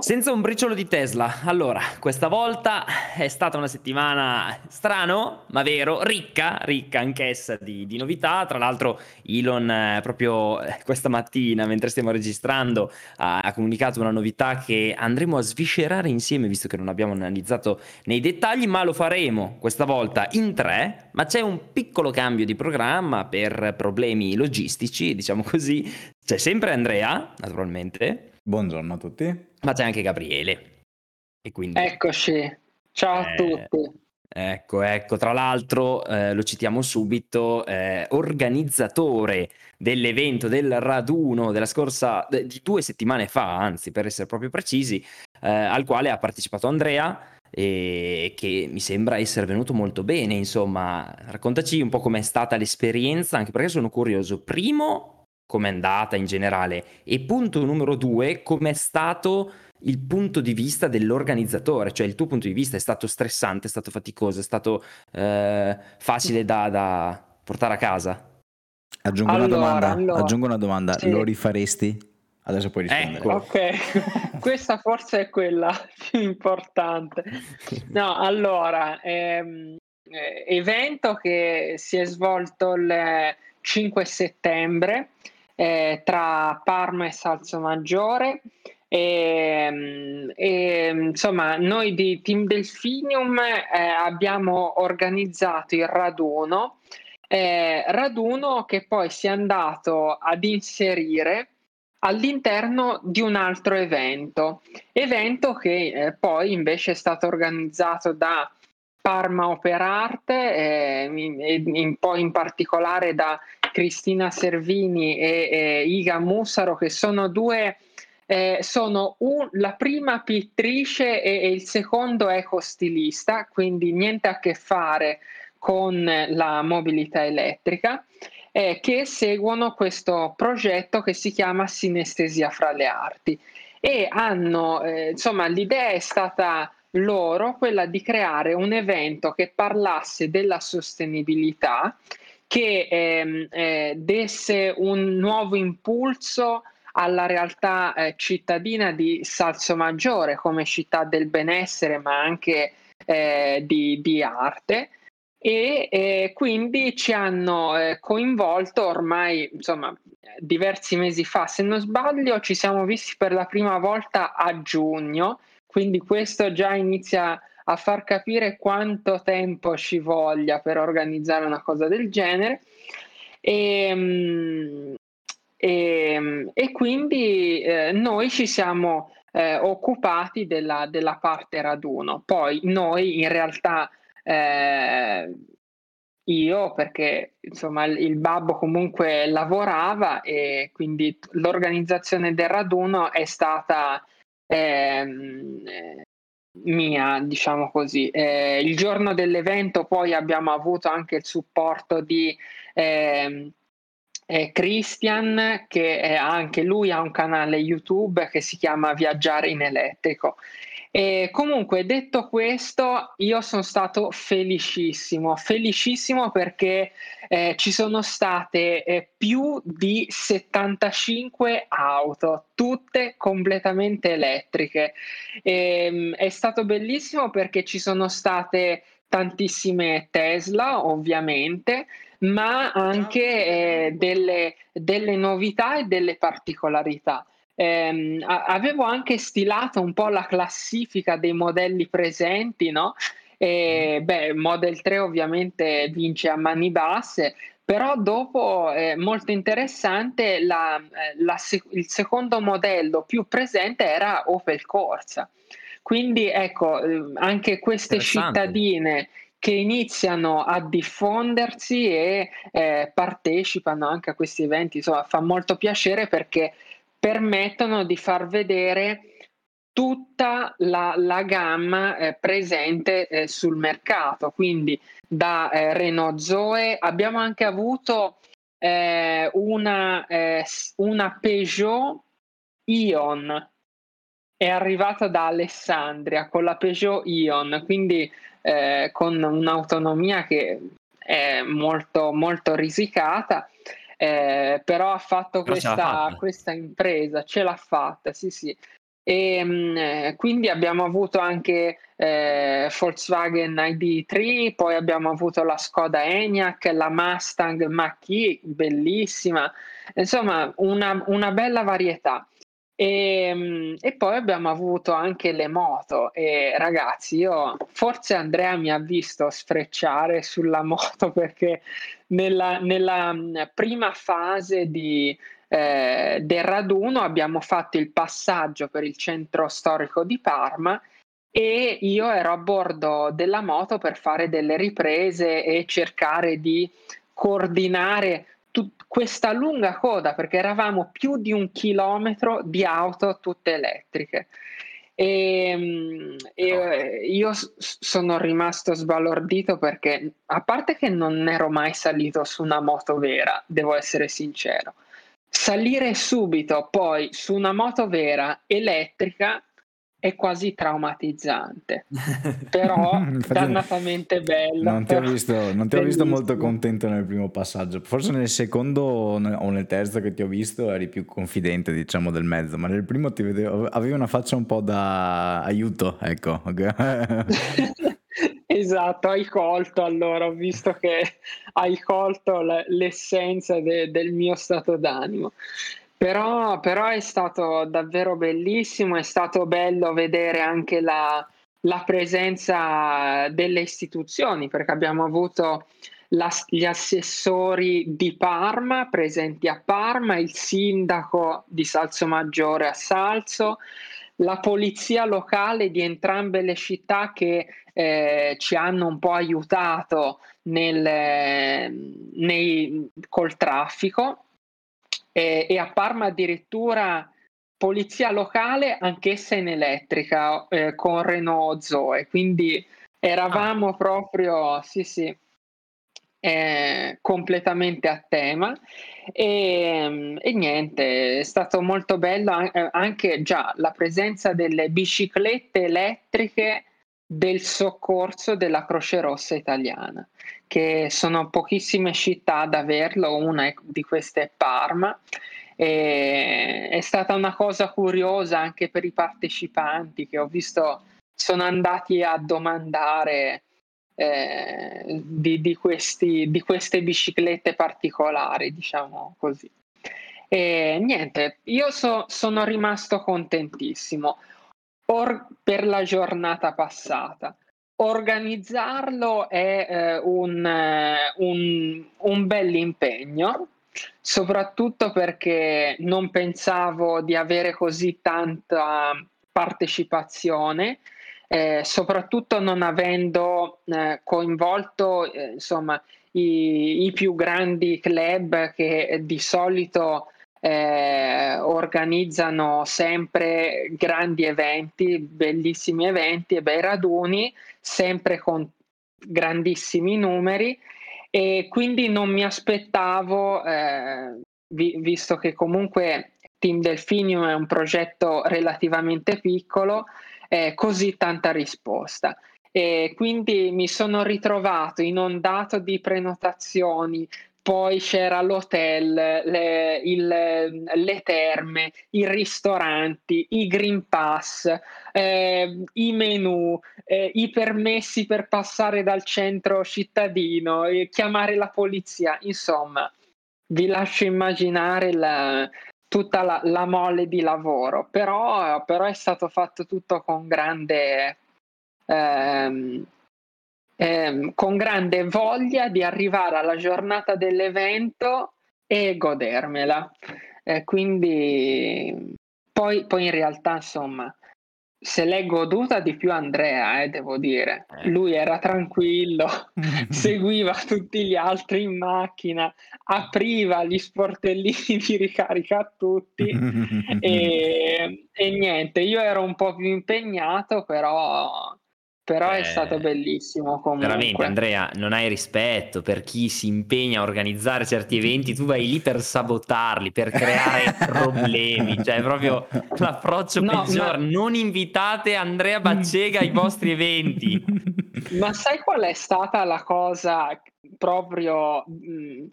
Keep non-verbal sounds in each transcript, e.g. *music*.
Senza un briciolo di Tesla. Allora, questa volta è stata una settimana strano, ma vero, ricca, ricca anch'essa di, di novità. Tra l'altro, Elon eh, proprio eh, questa mattina, mentre stiamo registrando, ha, ha, comunicato una novità che andremo a sviscerare insieme, visto che non abbiamo analizzato nei dettagli, ma lo faremo questa volta in tre. Ma c'è un piccolo cambio di programma per problemi logistici, diciamo così. C'è sempre Andrea, naturalmente. Buongiorno a tutti. Ma c'è anche Gabriele. E quindi... Eccoci, ciao eh, a tutti. Ecco, ecco, tra l'altro eh, lo citiamo subito, eh, organizzatore dell'evento del raduno della scorsa, di due settimane fa, anzi per essere proprio precisi, eh, al quale ha partecipato Andrea e che mi sembra essere venuto molto bene, insomma, raccontaci un po' com'è stata l'esperienza, anche perché sono curioso. Primo, com'è andata in generale e punto numero due, com'è stato il punto di vista dell'organizzatore, cioè il tuo punto di vista è stato stressante, è stato faticoso, è stato eh, facile da, da, portare a casa? Aggiungo allora, una domanda, allora, aggiungo una domanda. Sì. lo rifaresti? Adesso puoi rispondere. Ecco. Ok, *laughs* questa forse è quella *laughs* più importante. No, allora, ehm, eh, evento che si è svolto il 5 settembre eh, tra Parma e Salsomaggiore. E, e, insomma, noi di Team Delphinium eh, abbiamo organizzato il raduno, eh, raduno che poi si è andato ad inserire all'interno di un altro evento, evento che eh, poi invece è stato organizzato da Parma Opera Arte, eh, in, in, poi in particolare da Cristina Servini e, e Iga Mussaro, che sono due, eh, sono un, la prima pittrice e, e il secondo ecostilista, quindi niente a che fare con la mobilità elettrica, eh, che seguono questo progetto che si chiama Sinestesia fra le arti. E hanno, eh, insomma, l'idea è stata loro quella di creare un evento che parlasse della sostenibilità che ehm, eh, desse un nuovo impulso alla realtà eh, cittadina di Salsomaggiore come città del benessere ma anche eh, di, di, arte. E eh, quindi ci hanno eh, coinvolto ormai insomma diversi mesi fa. Se non sbaglio ci siamo visti per la prima volta a giugno quindi questo già inizia a far capire quanto tempo ci voglia per organizzare una cosa del genere. E, ehm, e, ehm, e quindi eh, noi ci siamo eh, occupati della, della, parte raduno. Poi noi in realtà eh, io perché insomma il, il babbo comunque lavorava e quindi l'organizzazione del raduno è stata ehm, mia, diciamo così. Eh, il giorno dell'evento poi abbiamo avuto anche il supporto di eh, eh, Christian, che anche lui ha un canale YouTube che si chiama Viaggiare in elettrico e comunque, detto questo, io sono stato felicissimo, felicissimo perché eh, ci sono state eh, più di 75 auto, tutte completamente elettriche. E, ehm, è stato bellissimo perché ci sono state tantissime Tesla, ovviamente, ma anche eh, delle, delle novità e delle particolarità ehm, avevo anche stilato un po' la classifica dei modelli presenti, no? E, beh, Model 3 ovviamente vince a mani basse, però dopo è eh, molto interessante la, eh, la, il secondo modello più presente era Opel Corsa. Quindi ecco, eh, anche queste cittadine che iniziano a diffondersi e eh, partecipano anche a questi eventi, insomma, fa molto piacere perché permettono di far vedere tutta la, la gamma eh, presente eh, sul mercato, quindi da eh, Renault Zoe abbiamo anche avuto eh, una, eh, una Peugeot Ion, è arrivata da Alessandria con la Peugeot Ion, quindi eh, con un'autonomia che è molto, molto risicata eh, però ha fatto questa, questa, impresa, ce l'ha fatta, sì sì. E mh, quindi abbiamo avuto anche eh, Volkswagen ID3, poi abbiamo avuto la Skoda Enyaq, la Mustang Mach-E, bellissima, insomma una, una bella varietà. E, ehm, e, poi abbiamo avuto anche le moto e ragazzi io forse Andrea mi ha visto sfrecciare sulla *laughs* moto perché nella, nella prima fase di, eh, del raduno abbiamo fatto il passaggio per il centro storico di Parma e io ero a bordo della moto per fare delle riprese e cercare di coordinare tut- questa lunga coda perché eravamo più di un chilometro di auto tutte elettriche. E, e io sono rimasto sbalordito perché, a parte che non ero mai salito su una moto vera, devo essere sincero, salire subito poi su una moto vera elettrica è quasi traumatizzante, *laughs* però dannatamente bello. Non ti ho visto, non ti ho visto molto contento nel primo passaggio, forse nel secondo o nel terzo che ti ho visto eri più confidente diciamo del mezzo, ma nel primo ti vedevo, avevi una faccia un po' da aiuto, ecco. *laughs* esatto, hai colto allora, ho visto che hai colto l'essenza de, del mio stato d'animo. Però, però è stato davvero bellissimo, è stato bello vedere anche la, la presenza delle istituzioni, perché abbiamo avuto la, gli assessori di Parma presenti a Parma, il sindaco di Salso Maggiore a Salso, la polizia locale di entrambe le città che eh, ci hanno un po' aiutato nel, nei, col traffico e, e a Parma addirittura polizia locale, anch'essa in elettrica, eh, con Renault Zoe, quindi eravamo ah. proprio, sì sì, eh, completamente a tema. E, e, niente, è stato molto bello anche già la presenza delle biciclette elettriche del soccorso della Croce Rossa italiana, che sono pochissime città ad averlo, una di queste è Parma. E è stata una cosa curiosa anche per i partecipanti che ho visto sono andati a domandare eh, di, di, questi, di queste biciclette particolari, diciamo così. E niente, io so, sono rimasto contentissimo or- per la giornata passata. Organizzarlo è eh, un, eh, un, un bel impegno, soprattutto perché non pensavo di avere così tanta partecipazione, eh, soprattutto non avendo eh, coinvolto eh, insomma, i, i, più grandi club che di solito eh, organizzano sempre grandi eventi, bellissimi eventi e bei raduni, sempre con grandissimi numeri e quindi non mi aspettavo, eh, vi, visto che comunque Team Delfinium è un progetto relativamente piccolo, eh, così tanta risposta. E quindi mi sono ritrovato inondato di prenotazioni, poi c'era l'hotel, le, il, le terme, i ristoranti, i Green Pass, eh, i menu, eh, i permessi per passare dal centro cittadino, eh, chiamare la polizia, insomma, vi lascio immaginare la, tutta la, la, mole di lavoro, però, però, è stato fatto tutto con grande... Ehm, ehm, con grande voglia di arrivare alla giornata dell'evento e godermela. Eh, quindi poi, poi in realtà insomma se l'è goduta di più Andrea, eh, devo dire. Eh. Lui era tranquillo, *laughs* seguiva tutti gli altri in macchina, apriva gli sportellini di *laughs* ricarica a tutti *laughs* e, e, niente, io ero un po' più impegnato, però però eh, è stato bellissimo comunque. Veramente Andrea, non hai rispetto per chi si impegna a organizzare certi eventi, tu vai lì per sabotarli, per creare *laughs* problemi, cioè proprio l'approccio no, peggiore. Ma... Non invitate Andrea Baccega ai vostri eventi. *laughs* Ma sai qual è stata la cosa proprio... Mm,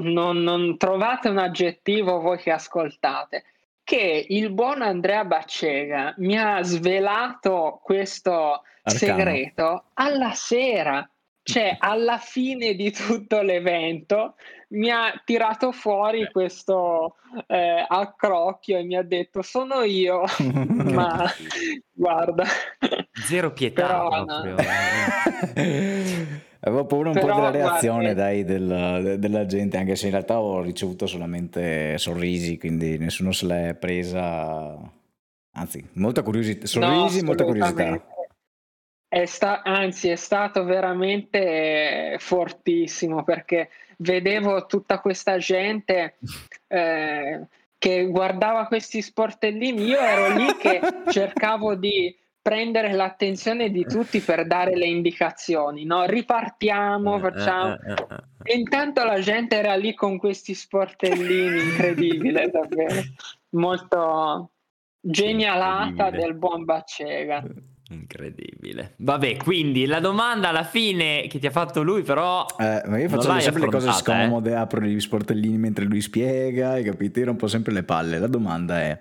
non, non trovate un aggettivo voi che ascoltate che il buon Andrea Baccega mi ha svelato questo Arcano. segreto alla sera, cioè alla fine di tutto l'evento mi ha tirato fuori questo eh, accrocchio e mi ha detto sono io, *laughs* *laughs* ma guarda. Zero pietà Però. No. *laughs* Avevo paura un Però, po' della reazione guarda, dai, del, della gente, anche se in realtà ho ricevuto solamente sorrisi, quindi nessuno se l'è presa. Anzi, molta curiosità. Sorrisi, no, molta curiosità. È sta- anzi, è stato veramente fortissimo perché vedevo tutta questa gente eh, che guardava questi sportellini. Io ero lì che *laughs* cercavo di prendere l'attenzione di *laughs* tutti per dare le indicazioni, no? Ripartiamo, eh, facciamo. Eh, eh, e intanto la gente era lì con questi sportellini, incredibile, *laughs* davvero. Molto genialata del buon Baccega. Incredibile. Vabbè, quindi la domanda alla fine che ti ha fatto lui, però. Eh, ma io faccio sempre le cose scomode, eh? apro gli sportellini mentre lui spiega, hai capito? Io rompo sempre le palle. La domanda è: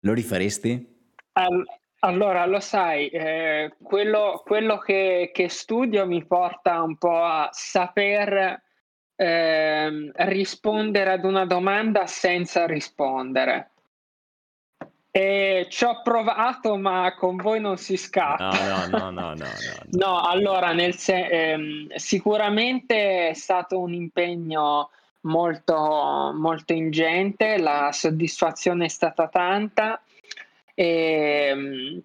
lo rifaresti? All- allora, lo sai, eh, quello, quello che, che, studio mi porta un po' a saper eh, rispondere ad una domanda senza rispondere. E ci ho provato, ma con voi non si scappa. No, no, no, no, no. No, no allora, nel se- ehm, sicuramente è stato un impegno molto, molto ingente, la soddisfazione è stata tanta e, ehm,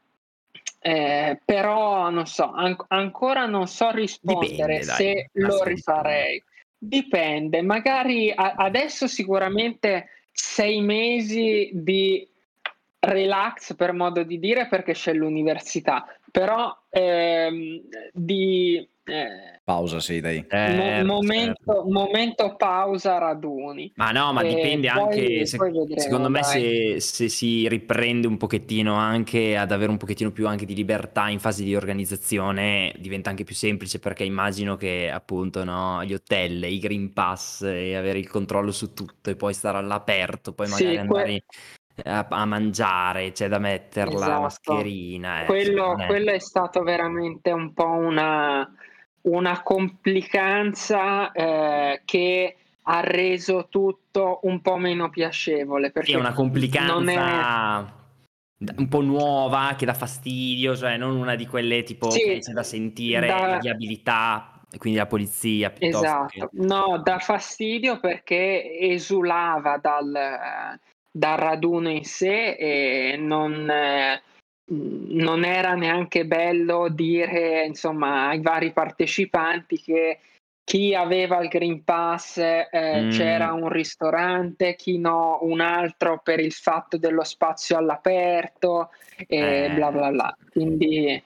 eh, però non so, an- ancora non so rispondere Dipende, se dai, lo rifarei. Dipende, magari a- adesso sicuramente sei mesi di relax per modo di dire perché c'è l'università, però ehm, di eh, pausa, sì, dai. Eh, momento, certo. momento, pausa raduni. Ma no, ma dipende poi, anche, se, vedremo, secondo me, se, se, si riprende un pochettino anche ad avere un pochettino più anche di libertà in fase di organizzazione, diventa anche più semplice perché immagino che appunto no, gli hotel, i Green Pass e avere il controllo su tutto e poi stare all'aperto, poi magari sì, andare... A, a, mangiare, c'è da mettere esatto. la mascherina. Eh, quello, quello è stato veramente un po' una, una complicanza eh, che ha reso tutto un po' meno piacevole. Perché è una complicanza un po' nuova che dà fastidio, cioè non una di quelle tipo sì, che c'è da sentire, da... di abilità, quindi la polizia. Esatto, che... no, dà fastidio perché esulava dal, dal raduno in sé e non... Eh, non era neanche bello dire insomma ai vari partecipanti che chi aveva il Green Pass eh, mm. c'era un ristorante, chi no un altro per il fatto dello spazio all'aperto e eh. bla bla bla. Quindi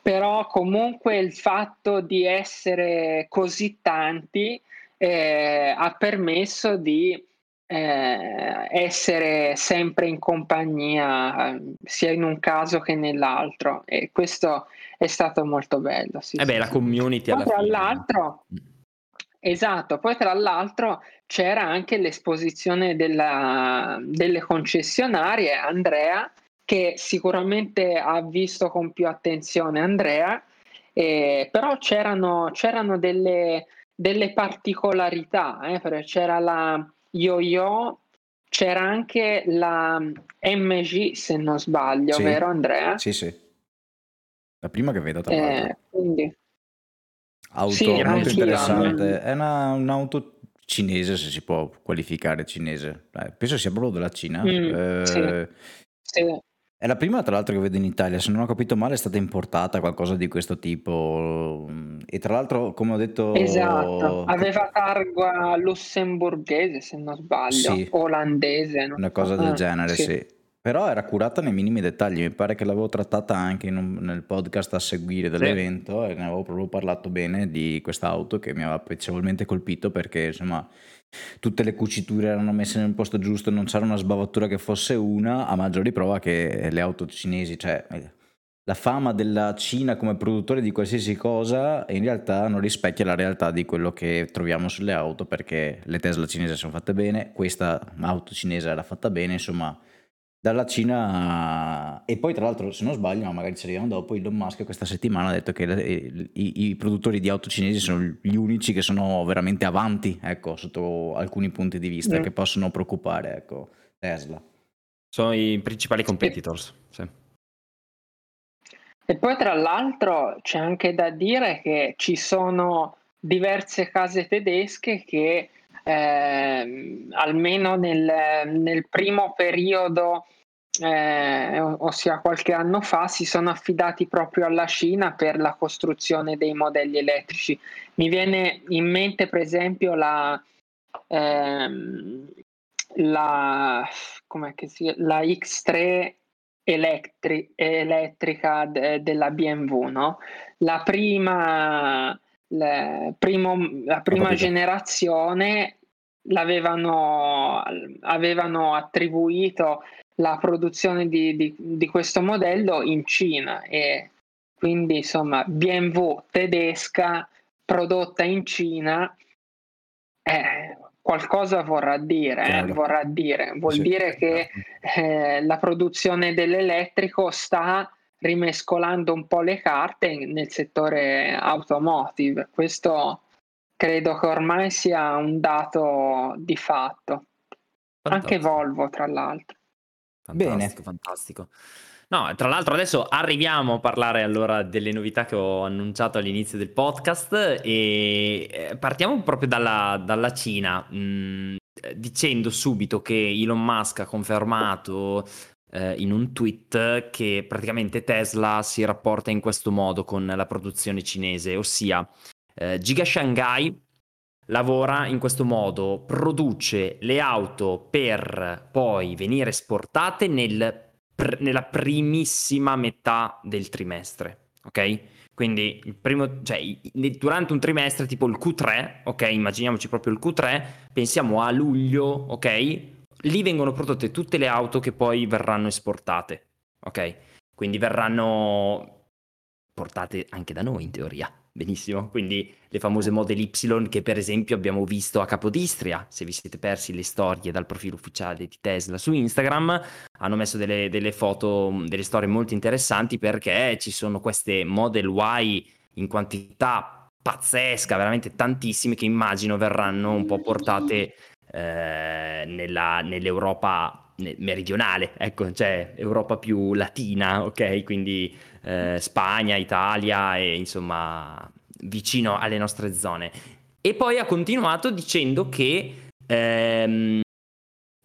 però comunque il fatto di essere così tanti eh, ha permesso di eh, essere sempre in compagnia sia in un caso che nell'altro e questo è stato molto bello. Sì, eh beh, sì, la community poi, tra fine. l'altro, esatto, poi tra l'altro c'era anche l'esposizione della, delle concessionarie, Andrea, che sicuramente ha visto con più attenzione Andrea, eh, però c'erano, c'erano delle, delle particolarità, eh, perché c'era la Yo-Yo c'era anche la MG se non sbaglio, sì. vero Andrea? Sì, sì. La prima che vedo tra eh, l'altro. Quindi... Auto sì, molto interessante. È una, un'auto cinese, se si può qualificare cinese. Eh, penso sia proprio della Cina. Mm, eh, sì. Sì. È la prima, tra l'altro, che vedo in Italia. Se non ho capito male, è stata importata qualcosa di questo tipo. E tra l'altro, come ho detto, esatto, aveva targa lussemburghese, se non sbaglio, sì. olandese. Non una cosa del ah, genere, sì. sì. Però era curata nei minimi dettagli. Mi pare che l'avevo trattata anche un, nel podcast a seguire dell'evento sì. e ne avevo proprio parlato bene di questa auto che mi aveva piacevolmente colpito perché, insomma tutte le cuciture erano messe nel posto giusto, non c'era una sbavatura che fosse una, a maggior riprova che le auto cinesi, cioè la fama della Cina come produttore di qualsiasi cosa in realtà non rispecchia la realtà di quello che troviamo sulle auto perché le Tesla cinesi sono fatte bene, questa auto cinese era fatta bene, insomma dalla Cina e poi tra l'altro se non sbaglio, ma magari ci arriviamo dopo, Elon Musk questa settimana ha detto che i, i, i, produttori di auto cinesi sono gli unici che sono veramente avanti, ecco, sotto alcuni punti di vista mm. che possono preoccupare, ecco, Tesla. Sono i principali competitors, sì. E poi tra l'altro c'è anche da dire che ci sono diverse case tedesche che eh, almeno nel, nel, primo periodo, eh, ossia qualche anno fa, si sono affidati proprio alla Cina per la costruzione dei modelli elettrici. Mi viene in mente per esempio la, ehm, la, si, la X3 elettri, elettrica de, della BMW, no? la prima primo, la prima generazione l'avevano avevano attribuito la produzione di, di, di, questo modello in Cina e quindi insomma BMW tedesca prodotta in Cina eh, qualcosa vorrà dire, eh, vorrà dire. vuol sì, dire che eh, la produzione dell'elettrico sta rimescolando un po' le carte nel settore automotive. Questo credo che ormai sia un dato di fatto. Fantastico. Anche Volvo, tra l'altro. Fantastico, Bene. fantastico. No, tra l'altro adesso arriviamo a parlare allora delle novità che ho annunciato all'inizio del podcast e eh, partiamo proprio dalla, dalla Cina, mh, mm, dicendo subito che Elon Musk ha confermato eh, in un tweet che praticamente Tesla si rapporta in questo modo con la produzione cinese, ossia eh, Giga Shanghai lavora in questo modo, produce le auto per poi venire esportate nel, pr- nella primissima metà del trimestre, ok? Quindi primo, cioè, durante un trimestre tipo il Q3, ok? Immaginiamoci proprio il Q3, pensiamo a luglio, ok? Lì vengono prodotte tutte le auto che poi verranno esportate, ok? Quindi verranno portate anche da noi in teoria. Benissimo, quindi le famose Model Y che per esempio abbiamo visto a Capodistria, se vi siete persi le storie dal profilo ufficiale di Tesla su Instagram, hanno messo delle, delle foto, delle storie molto interessanti perché ci sono queste Model Y in quantità pazzesca, veramente tantissime che immagino verranno un po' portate eh, nella, nell'Europa meridionale, ecco, cioè Europa più latina, ok? Quindi eh, Spagna, Italia e insomma vicino alle nostre zone. E poi ha continuato dicendo che ehm,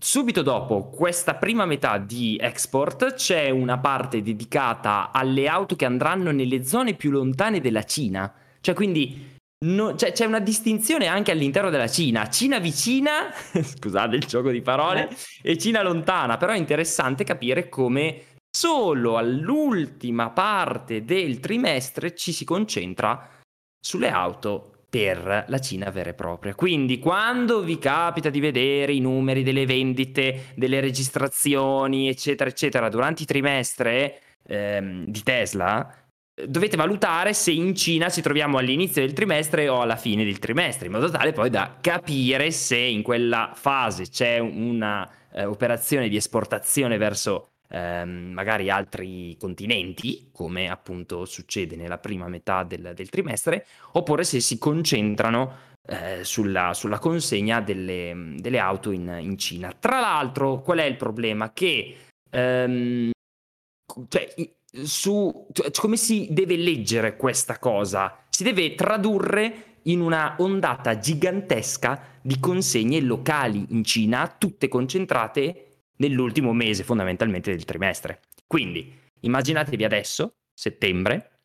subito dopo questa prima metà di export c'è una parte dedicata alle auto che andranno nelle zone più lontane della Cina. Cioè quindi No, cioè, c'è una distinzione anche all'interno della Cina. Cina vicina, *laughs* scusate il gioco di parole, eh. e Cina lontana. Però è interessante capire come solo all'ultima parte del trimestre ci si concentra sulle auto per la Cina vera e propria. Quindi quando vi capita di vedere i numeri delle vendite, delle registrazioni, eccetera, eccetera, durante il trimestre ehm, di Tesla, dovete valutare se in Cina ci troviamo all'inizio del trimestre o alla fine del trimestre, in modo tale poi da capire se in quella fase c'è un'operazione eh, di esportazione verso ehm, magari altri continenti, come appunto succede nella prima metà del, del trimestre, oppure se si concentrano eh, sulla, sulla, consegna delle, delle auto in, in, Cina. Tra l'altro, qual è il problema? Che ehm, cioè, su cioè, come si deve leggere questa cosa. Si deve tradurre in una ondata gigantesca di consegne locali in Cina, tutte concentrate nell'ultimo mese fondamentalmente del trimestre. Quindi immaginatevi adesso, settembre,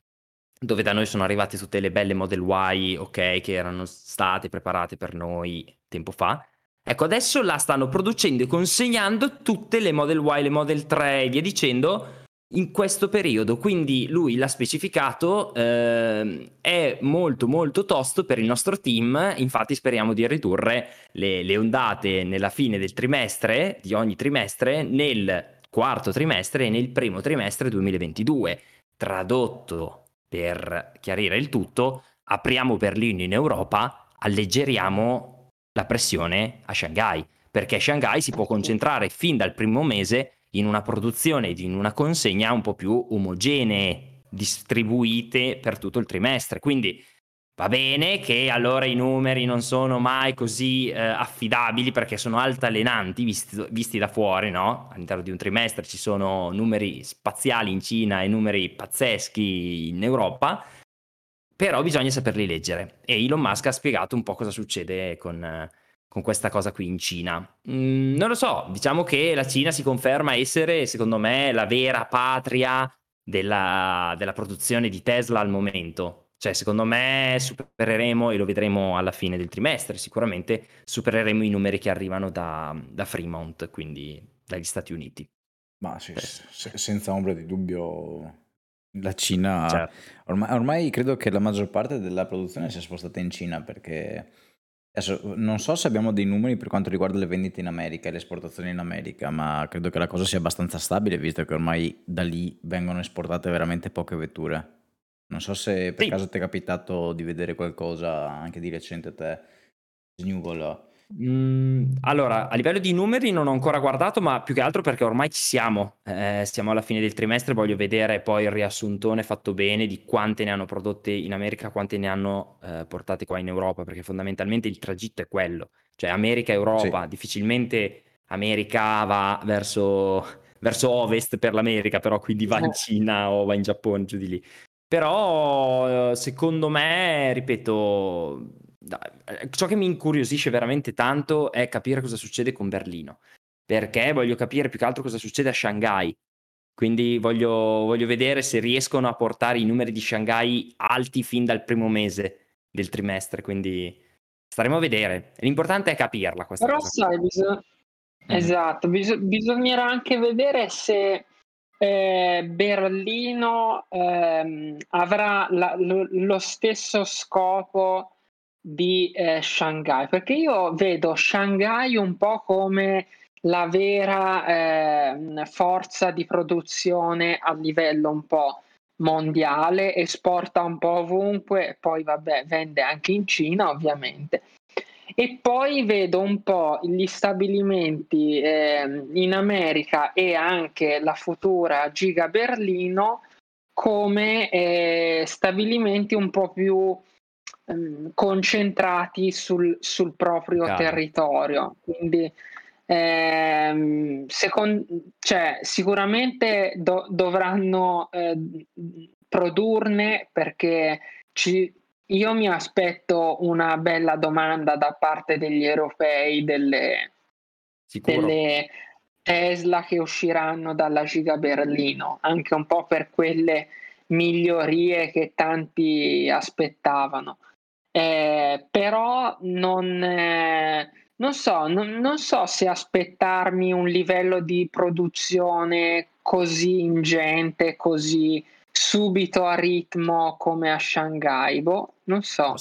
dove da noi sono arrivate tutte le belle Model Y, ok, che erano state preparate per noi tempo fa. Ecco, adesso la stanno producendo e consegnando tutte le Model Y, le Model 3 e via dicendo, in questo periodo, quindi lui l'ha specificato, eh, è molto molto tosto per il nostro team, infatti speriamo di ridurre le, le, ondate nella fine del trimestre, di ogni trimestre, nel quarto trimestre e nel primo trimestre 2022. Tradotto per chiarire il tutto, apriamo Berlino in Europa, alleggeriamo la pressione a Shanghai, perché Shanghai si può concentrare fin dal primo mese in una produzione, in una consegna un po' più omogenee, distribuite per tutto il trimestre. Quindi Va bene che allora i numeri non sono mai così eh, affidabili perché sono altalenanti visti, visti da fuori, no? All'interno di un trimestre ci sono numeri spaziali in Cina e numeri pazzeschi in Europa, però bisogna saperli leggere. E Elon Musk ha spiegato un po' cosa succede con, con questa cosa qui in Cina. Mm, non lo so, diciamo che la Cina si conferma essere, secondo me, la vera patria della, della produzione di Tesla al momento cioè, secondo me supereremo, e lo vedremo alla fine del trimestre, sicuramente supereremo i numeri che arrivano da, da Fremont, quindi dagli Stati Uniti. Ma sì, se, senza ombra di dubbio la Cina, certo. ormai, ormai, credo che la maggior parte della produzione sia spostata in Cina perché adesso non so se abbiamo dei numeri per quanto riguarda le vendite in America e le esportazioni in America, ma credo che la cosa sia abbastanza stabile visto che ormai da lì vengono esportate veramente poche vetture. Non so se per Sì. caso ti è capitato di vedere qualcosa anche di recente a te, Snugolo. Mhmm, allora, a livello di numeri non ho ancora guardato, ma più che altro perché ormai ci siamo. Ehm, siamo alla fine del trimestre, voglio vedere poi il riassuntone fatto bene di quante ne hanno prodotte in America, quante ne hanno, ehm, portate qua in Europa, perché fondamentalmente il tragitto è quello. Cioè America, Sì. Europa, difficilmente America va verso verso ovest per l'America, però quindi va in eh. Cina o va in Giappone, giù di lì. Però secondo me, ripeto, ciò che mi incuriosisce veramente tanto è capire cosa succede con Berlino, perché voglio capire più che altro cosa succede a Shanghai. Quindi voglio, voglio vedere se riescono a portare i numeri di Shanghai alti fin dal primo mese del trimestre. Quindi staremo a vedere. L'importante è capirla. Questa Però cosa. sai, bisogna... mm. esatto, bis- bisognerà anche vedere se eh, Berlino ehm, avrà la, lo, lo, stesso scopo di eh, Shanghai, perché io vedo Shanghai un po' come la vera eh, forza di produzione a livello un po' mondiale, esporta un po' ovunque, poi vabbè, vende anche in Cina ovviamente. E poi vedo un po' gli stabilimenti eh, in America e anche la futura Giga Berlino come eh, stabilimenti un po' più ehm, concentrati sul, sul proprio Caro. territorio. Quindi ehm, second, cioè, sicuramente do, dovranno eh, produrne perché ci, io mi aspetto una bella domanda da parte degli europei delle, delle Tesla che usciranno dalla Giga Berlino, anche un po' per quelle migliorie che tanti aspettavano. Eh, però non, eh, non, so, non, non so se aspettarmi un livello di produzione così ingente, così subito a ritmo come a Shanghai, boh, non so.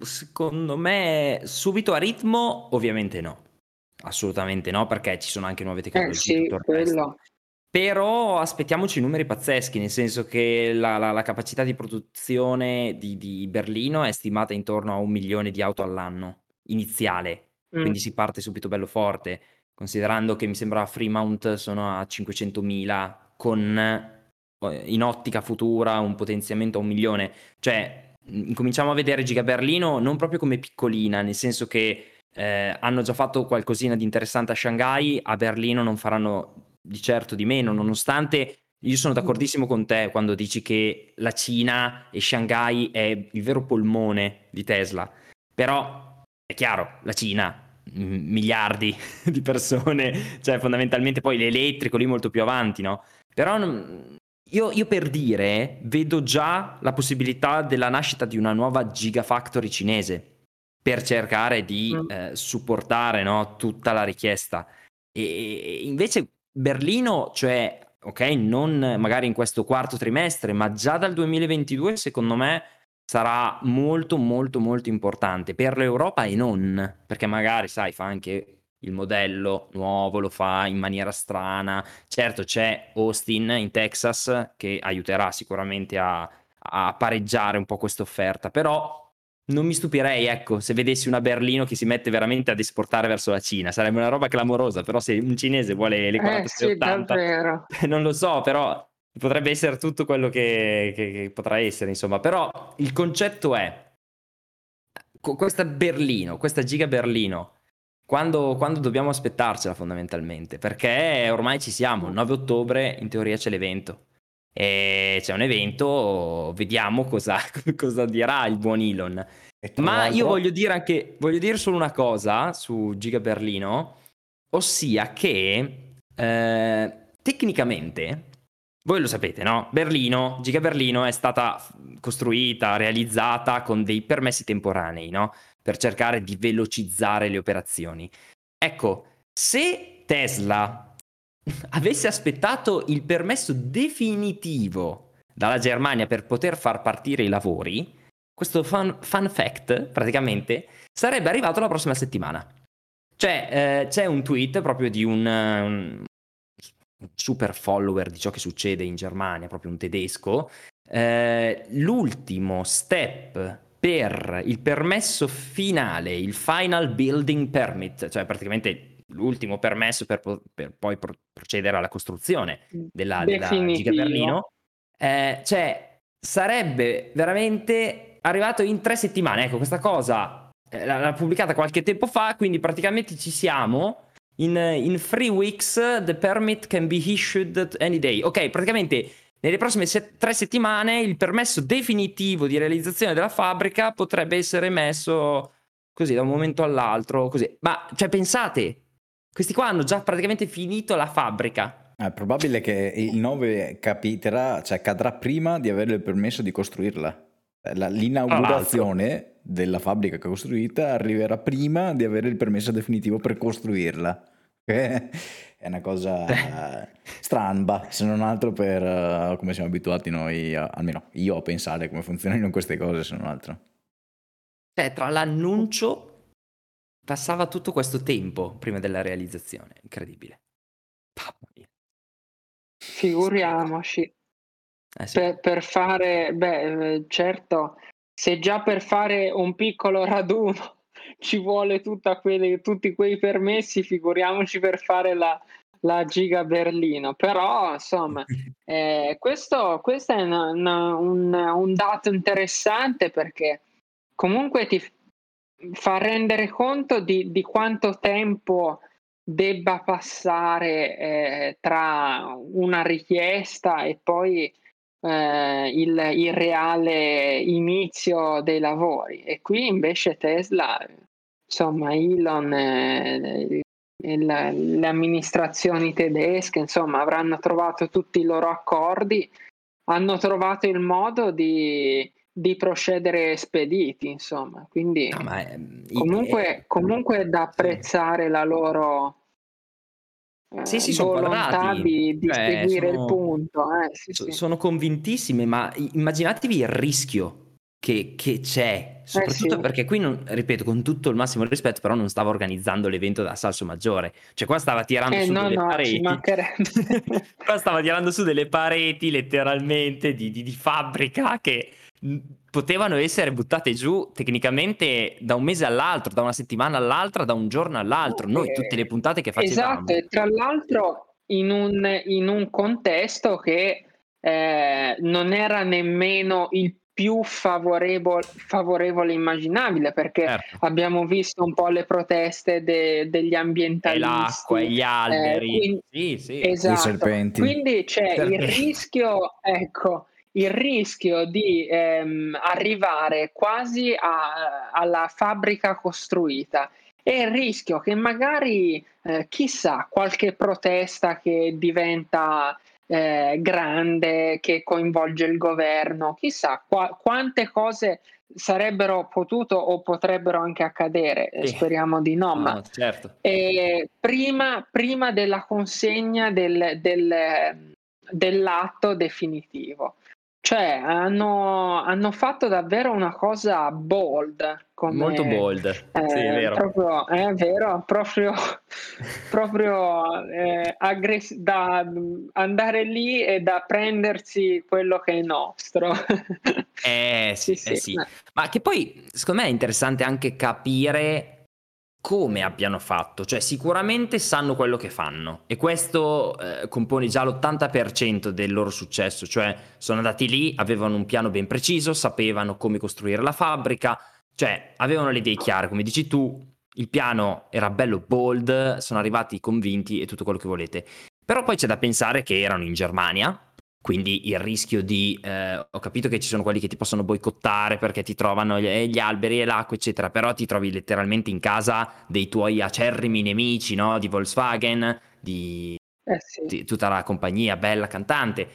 Secondo me subito a ritmo ovviamente no, assolutamente no perché ci sono anche nuove eh, tecnologie. Eh sì, quello. Però aspettiamoci numeri pazzeschi, nel senso che la, la, la capacità di produzione di, di, Berlino è stimata intorno a un milione di auto all'anno iniziale, mm. quindi si parte subito bello forte, considerando che mi sembra Fremont sono a 500.000 con in ottica futura un potenziamento a un milione. Cioè, incominciamo a vedere Giga Berlino non proprio come piccolina, nel senso che eh, hanno già fatto qualcosina di interessante a Shanghai, a Berlino non faranno di certo di meno, nonostante io sono d'accordissimo con te quando dici che la Cina e Shanghai è il vero polmone di Tesla. Però è chiaro, la Cina miliardi *laughs* di persone, cioè fondamentalmente poi l'elettrico lì molto più avanti, no? Però io, io, per dire, vedo già la possibilità della nascita di una nuova gigafactory cinese per cercare di mm. eh, supportare no, tutta la richiesta. E, invece Berlino, cioè, ok, non magari in questo quarto trimestre, ma già dal 2022, secondo me, sarà molto, molto, molto importante per l'Europa e non, perché magari, sai, fa anche il modello nuovo lo fa in maniera strana. Certo c'è Austin in Texas che aiuterà sicuramente a, a pareggiare un po' questa offerta, però non mi stupirei, ecco, se vedessi una Berlino che si mette veramente ad esportare verso la Cina. Sarebbe una roba clamorosa, però se un cinese vuole le 4680, eh, sì, *laughs* non lo so, però potrebbe essere tutto quello che, che, che, potrà essere, insomma. Però il concetto è, questa Berlino, questa giga Berlino, quando, quando dobbiamo aspettarcela fondamentalmente? Perché ormai ci siamo, il 9 ottobre in teoria c'è l'evento. E c'è un evento, vediamo cosa, *laughs* cosa dirà il buon Elon. Ma io voglio dire anche, voglio dire solo una cosa su Giga Berlino, ossia che eh, tecnicamente, voi lo sapete, no? Berlino, Giga Berlino è stata costruita, realizzata con dei permessi temporanei, no? Per cercare di velocizzare le operazioni. Ecco, se Tesla avesse aspettato il permesso definitivo dalla Germania per poter far partire i lavori, questo fun, fun fact praticamente sarebbe arrivato la prossima settimana. Cioè, eh, c'è un tweet proprio di un, un, super follower di ciò che succede in Germania, proprio un tedesco. Eh, l'ultimo step per il permesso finale, il final building permit, cioè praticamente l'ultimo permesso per, per poi pro- procedere alla costruzione della, della Giga Berlino, eh, cioè sarebbe veramente arrivato in tre settimane. Ecco, questa cosa eh, l'ha pubblicata qualche tempo fa, quindi praticamente ci siamo. In, in three weeks the permit can be issued any day. Ok, praticamente nelle prossime se- tre settimane il permesso definitivo di realizzazione della fabbrica potrebbe essere emesso così da un momento all'altro. Così. Ma cioè, pensate, questi qua hanno già praticamente finito la fabbrica. È probabile che il 9 capiterà, cioè cadrà prima di avere il permesso di costruirla. La, l'inaugurazione della fabbrica che è costruita arriverà prima di avere il permesso definitivo per costruirla. è una cosa *laughs* stramba, se non altro per uh, come siamo abituati noi, uh, almeno io a pensare come funzionano queste cose, se non altro. Cioè, tra l'annuncio passava tutto questo tempo prima della realizzazione, incredibile. Mamma mia. Figuriamoci. Eh sì. per, per, fare, beh, eh, certo, se già per fare un piccolo raduno *laughs* ci vuole quelle, tutti quei permessi, figuriamoci per fare la, la Giga Berlino. Però, insomma, *laughs* eh, questo, questo, è una, una, un, un dato interessante perché comunque ti, fa rendere conto di, di quanto tempo debba passare eh, tra una richiesta e poi eh, il, il, reale inizio dei lavori. E qui invece Tesla, insomma, Elon, eh, le amministrazioni tedesche, insomma, avranno trovato tutti i loro accordi, hanno trovato il modo di di procedere spediti, insomma. Quindi no, è, comunque, è, comunque è da apprezzare la loro eh, sì, sì, sono volontà di, di cioè, seguire sono, il punto. Eh, sì, sì. Sono convintissimi, ma immaginatevi il rischio che, che c'è, eh, soprattutto eh, perché qui, non, ripeto, con tutto il massimo rispetto, però non stava organizzando l'evento da Salso Maggiore, cioè qua stava tirando eh, su no, delle no, pareti, *laughs* qua stava tirando su delle pareti letteralmente di, di, di fabbrica che potevano essere buttate giù tecnicamente da un mese all'altro, da una settimana all'altra, da un giorno all'altro. Noi tutte le puntate che facevamo. Esatto, e tra l'altro in un, in un contesto che eh, non era nemmeno il più favorevole, favorevole immaginabile perché certo. abbiamo visto un po' le proteste de, degli ambientalisti. E l'acqua, gli alberi. Eh, quindi, sì, sì. Esatto. Quindi c'è il rischio, ecco, il rischio di ehm, arrivare quasi a, alla fabbrica costruita e il rischio che magari, eh, chissà, qualche protesta che diventa eh, grande, che coinvolge il governo, chissà qua, quante cose sarebbero potute o potrebbero anche accadere, sì. speriamo di no, ma certo. eh, prima, prima, della consegna del, del, dell'atto definitivo. Cioè, hanno, hanno fatto davvero una cosa bold. Come, Molto bold, eh, sì, è vero. Proprio, è vero, proprio, *laughs* proprio eh, aggress- da andare lì e da prendersi quello che è nostro. Eh *laughs* sì, sì, eh, sì. Ma che poi, secondo me, è interessante anche capire come abbiano fatto, cioè sicuramente sanno quello che fanno e questo eh, compone già l'80% del loro successo, cioè sono andati lì, avevano un piano ben preciso, sapevano come costruire la fabbrica, cioè avevano le idee chiare, come dici tu, il piano era bello bold, sono arrivati convinti e tutto quello che volete. Però poi c'è da pensare che erano in Germania, quindi il rischio di, eh, ho capito che ci sono quelli che ti possono boicottare perché ti trovano gli, gli, alberi e l'acqua, eccetera, però ti trovi letteralmente in casa dei tuoi acerrimi nemici, no? Di Volkswagen, di, eh sì. di tutta la compagnia bella cantante.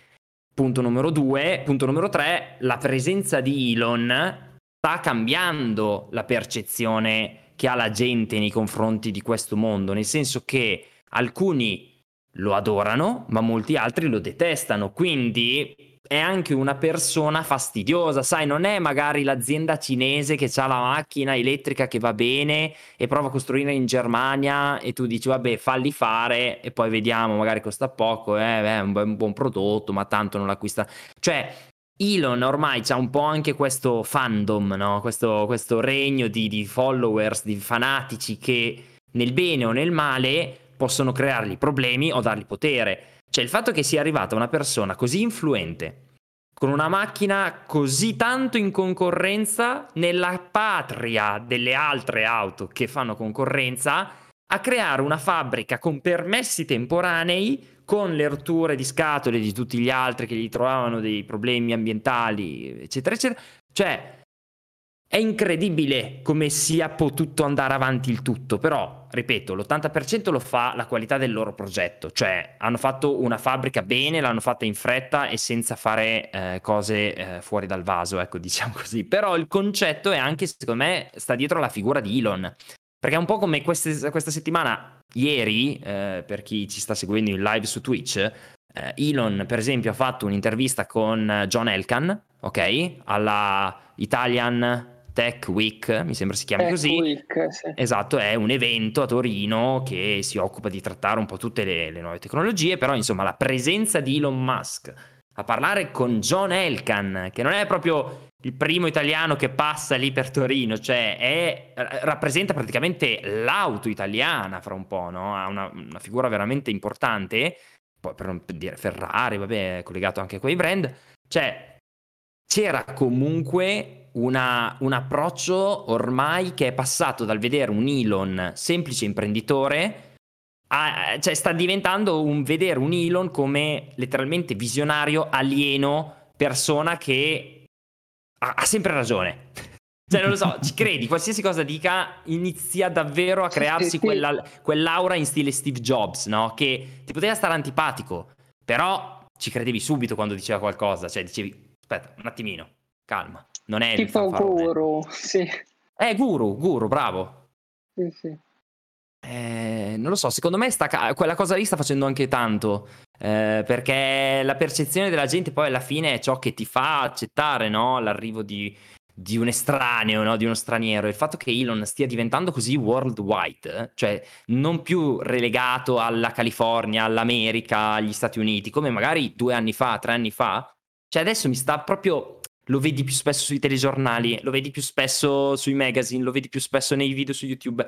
Punto numero due. Punto numero tre, la presenza di Elon sta cambiando la percezione che ha la gente nei confronti di questo mondo, nel senso che alcuni lo adorano, ma molti altri lo detestano. Quindi è anche una persona fastidiosa, sai, non è magari l'azienda cinese che ha la macchina elettrica che va bene e prova a costruire in Germania e tu dici vabbè falli fare e poi vediamo, magari costa poco, eh, è un, un buon prodotto, ma tanto non l'acquista. Cioè, Elon ormai c'ha un po' anche questo fandom, no? questo, questo regno di, di followers, di fanatici che nel bene o nel male possono creargli problemi o dargli potere. Cioè il fatto che sia arrivata una persona così influente, con una macchina così tanto in concorrenza nella patria delle altre auto che fanno concorrenza, a creare una fabbrica con permessi temporanei, con le rotture di scatole di tutti gli altri che gli trovavano dei problemi ambientali, eccetera, eccetera. Cioè, è incredibile come sia potuto andare avanti il tutto, però, ripeto, l'80% lo fa la qualità del loro progetto, cioè hanno fatto una fabbrica bene, l'hanno fatta in fretta e senza fare eh, cose eh, fuori dal vaso, ecco, *laughs* diciamo così. Però il concetto è anche, secondo me, sta dietro la figura di Elon, perché è un po' come queste, questa settimana, ieri, eh, per chi ci sta seguendo in live su Twitch, eh, Elon, per esempio, ha fatto un'intervista con John Elkan, ok? Alla Italian Tech Week, mi sembra si chiami Tech così. Week, sì. Esatto, è un evento a Torino che si occupa di trattare un po' tutte le, le, nuove tecnologie, però insomma la presenza di Elon Musk a parlare con John Elkan, che non è proprio il primo italiano che passa lì per Torino, cioè è, rappresenta praticamente l'auto italiana fra un po', no? Ha una, una figura veramente importante, poi per non dire Ferrari, vabbè, è collegato anche a quei brand, cioè c'era comunque una, un approccio ormai che è passato dal vedere un Elon semplice imprenditore a, cioè sta diventando un vedere un Elon come letteralmente visionario, alieno, persona che ha, ha sempre ragione. Cioè, non lo so, ci credi, qualsiasi cosa dica, inizia davvero a crearsi quella, quell'aura in stile Steve Jobs, no? Che ti poteva stare antipatico, però ci credevi subito quando diceva qualcosa, cioè dicevi, aspetta, un attimino, calma. Non è tipo guru, sì. Eh, guru, guru, bravo. Sì, sì. Eh, non lo so, secondo me sta, quella cosa lì sta facendo anche tanto, eh, perché la percezione della gente poi alla fine è ciò che ti fa accettare no? l'arrivo di, di un estraneo, no? di uno straniero. Il fatto che Elon stia diventando così worldwide, cioè non più relegato alla California, all'America, agli Stati Uniti, come magari due anni fa, tre anni fa, cioè adesso mi sta proprio lo vedi più spesso sui telegiornali, lo vedi più spesso sui magazine, lo vedi più spesso nei video su YouTube.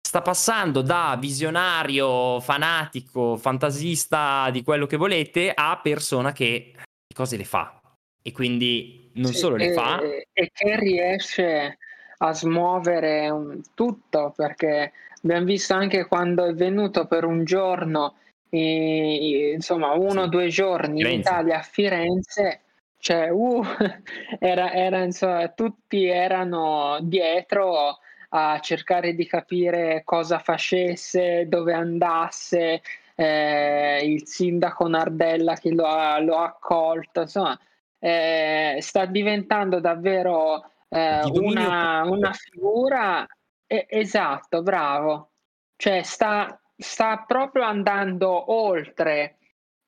Sta passando da visionario, fanatico, fantasista di quello che volete a persona che le cose le fa. E quindi non sì, solo le e, fa. E che riesce a smuovere un, tutto, perché abbiamo visto anche quando è venuto per un giorno, e, insomma uno o sì. due giorni Firenze. in Italia a Firenze cioè, uh, *laughs* era, era, insomma, tutti erano dietro a cercare di capire cosa facesse, dove andasse, eh, il sindaco Nardella che lo ha, lo ha accolto, insomma, eh, sta diventando davvero eh, una, una, figura esatto, bravo, cioè sta, sta proprio andando oltre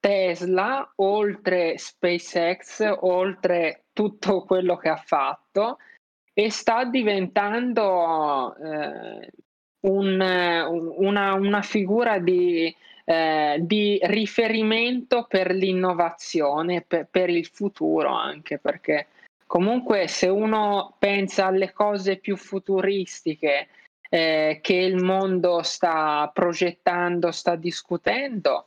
Tesla, oltre SpaceX, oltre tutto quello che ha fatto e sta diventando eh, un, una, una, figura di, eh, di, riferimento per l'innovazione, per, per il futuro anche perché comunque se uno pensa alle cose più futuristiche eh, che il mondo sta progettando, sta discutendo,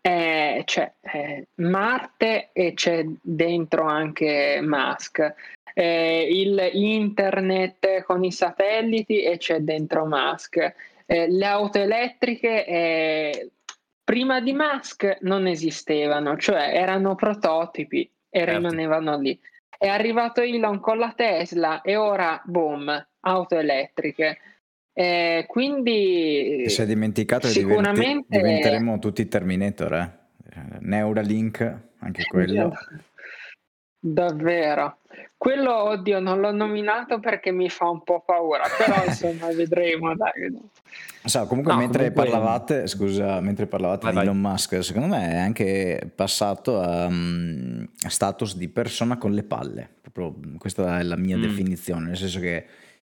eh, c'è eh, Marte e c'è dentro anche Musk. Eh, il internet con i satelliti e c'è dentro Musk. Eh, le auto elettriche eh, prima di Musk non esistevano, cioè erano prototipi e certo. rimanevano lì. È arrivato Elon con la Tesla e ora, boom, auto elettriche. Eh, quindi si è dimenticato sicuramente diverti, diventeremo tutti Terminator, eh? Neuralink, anche quello. *laughs* Davvero. Quello, oddio, non l'ho nominato perché mi fa un po' paura, però *laughs* insomma vedremo. Dai. So, comunque, no, mentre comunque... parlavate, scusa, mentre parlavate vai, di Elon vai. Musk, secondo me è anche passato a, um, status di persona con le palle. Proprio, questa è la mia mm. definizione, nel senso che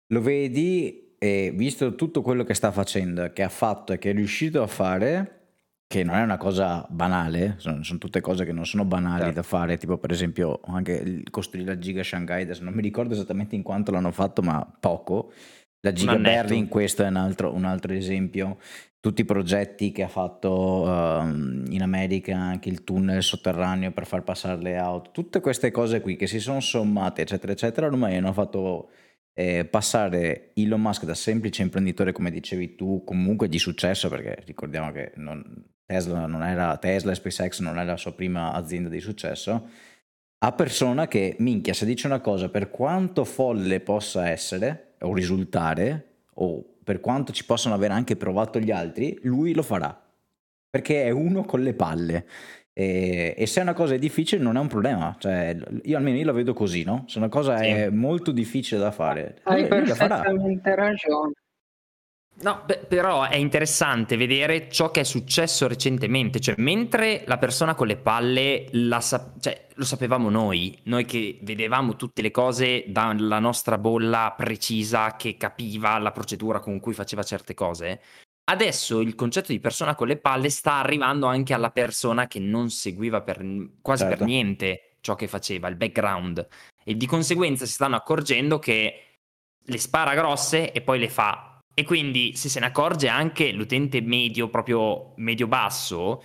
lo vedi e visto tutto quello che sta facendo, che ha fatto e che è riuscito a fare, che non è una cosa banale, sono, sono, tutte cose che non sono banali certo. da fare, tipo per esempio anche costruire la giga Shanghai, adesso non mi ricordo esattamente in quanto l'hanno fatto, ma poco. La giga Berlin, questo è un altro, un altro, esempio. Tutti i progetti che ha fatto um, in America, anche il tunnel sotterraneo per far passare le auto, tutte queste cose qui che si sono sommate, eccetera, eccetera, ormai hanno fatto eh, passare Elon Musk da semplice imprenditore, come dicevi tu, comunque di successo, perché ricordiamo che non, Tesla non era Tesla e SpaceX non era la sua prima azienda di successo, a persona che, minchia, se dice una cosa, per quanto folle possa essere o risultare, o per quanto ci possano aver anche provato gli altri, lui lo farà. Perché è uno con le palle. E, e, se una cosa è difficile non è un problema, cioè, io almeno io la vedo così, no? Se una cosa sì. è molto difficile da fare, hai lui, perfettamente ragione. No, beh, però è interessante vedere ciò che è successo recentemente, cioè mentre la persona con le palle sa- cioè, lo sapevamo noi, noi che vedevamo tutte le cose dalla nostra bolla precisa che capiva la procedura con cui faceva certe cose, adesso il concetto di persona con le palle sta arrivando anche alla persona che non seguiva per, quasi certo. per niente ciò che faceva, il background, e di conseguenza si stanno accorgendo che le spara grosse e poi le fa e quindi se se ne accorge anche l'utente medio, proprio medio-basso,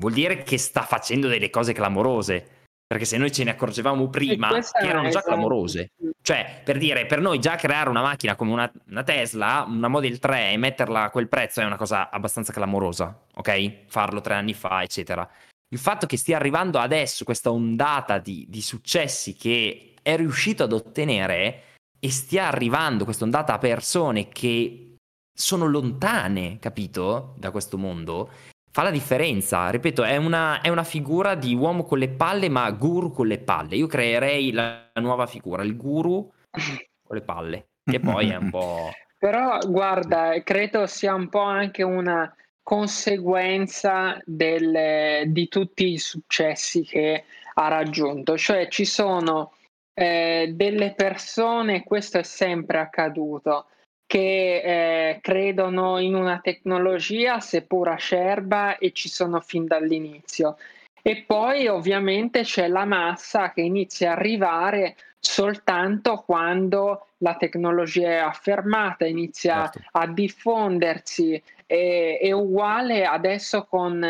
vuol dire che sta facendo delle cose clamorose. Perché se noi ce ne accorgevamo prima, che erano già esatto. clamorose. Cioè, per dire, per noi già creare una macchina come una, una, Tesla, una Model 3 e metterla a quel prezzo è una cosa abbastanza clamorosa, ok? Farlo tre anni fa, eccetera. Il fatto che stia arrivando adesso questa ondata di, di successi che è riuscito ad ottenere e stia arrivando questa ondata a persone che sono lontane, capito, da questo mondo, fa la differenza. Ripeto, è una, è una, figura di uomo con le palle, ma guru con le palle. Io creerei la, la nuova figura, il guru con le palle, che poi è un po'... *laughs* Però guarda, credo sia un po' anche una conseguenza del, di tutti i successi che ha raggiunto. Cioè ci sono eh, delle persone, questo è sempre accaduto, che eh, credono in una tecnologia seppur acerba e ci sono fin dall'inizio. E poi ovviamente c'è la massa che inizia a arrivare soltanto quando la tecnologia è affermata, inizia certo. a diffondersi. E, è uguale adesso con,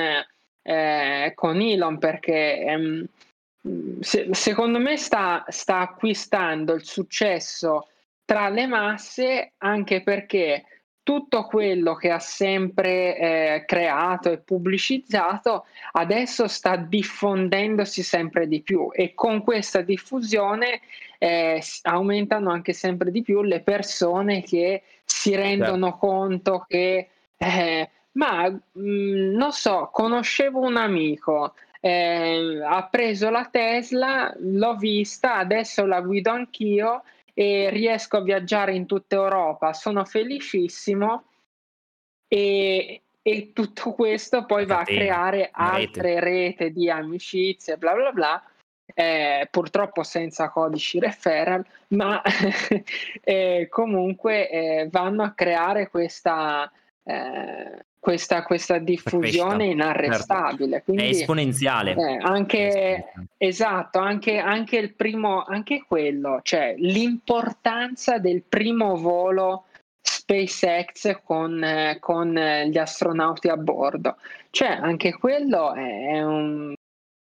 eh, con Elon perché ehm, se, secondo me sta, sta acquistando il successo tra le masse anche perché tutto quello che ha sempre eh, creato e pubblicizzato adesso sta diffondendosi sempre di più e con questa diffusione eh, aumentano anche sempre di più le persone che si rendono certo. conto che eh, ma mh, mm, non so conoscevo un amico eh, ha preso la Tesla l'ho vista adesso la guido anch'io e riesco a viaggiare in tutta Europa, sono felicissimo e, e tutto questo poi va a creare altre rete di amicizie, bla bla bla, eh, purtroppo senza codici referral, ma *laughs* eh, comunque eh, vanno a creare questa, eh, questa, questa diffusione certo. inarrestabile. Quindi, è esponenziale. Eh, anche, esatto, anche, anche il primo, anche quello, cioè l'importanza del primo volo SpaceX con, eh, con gli astronauti a bordo. Cioè, anche quello è un,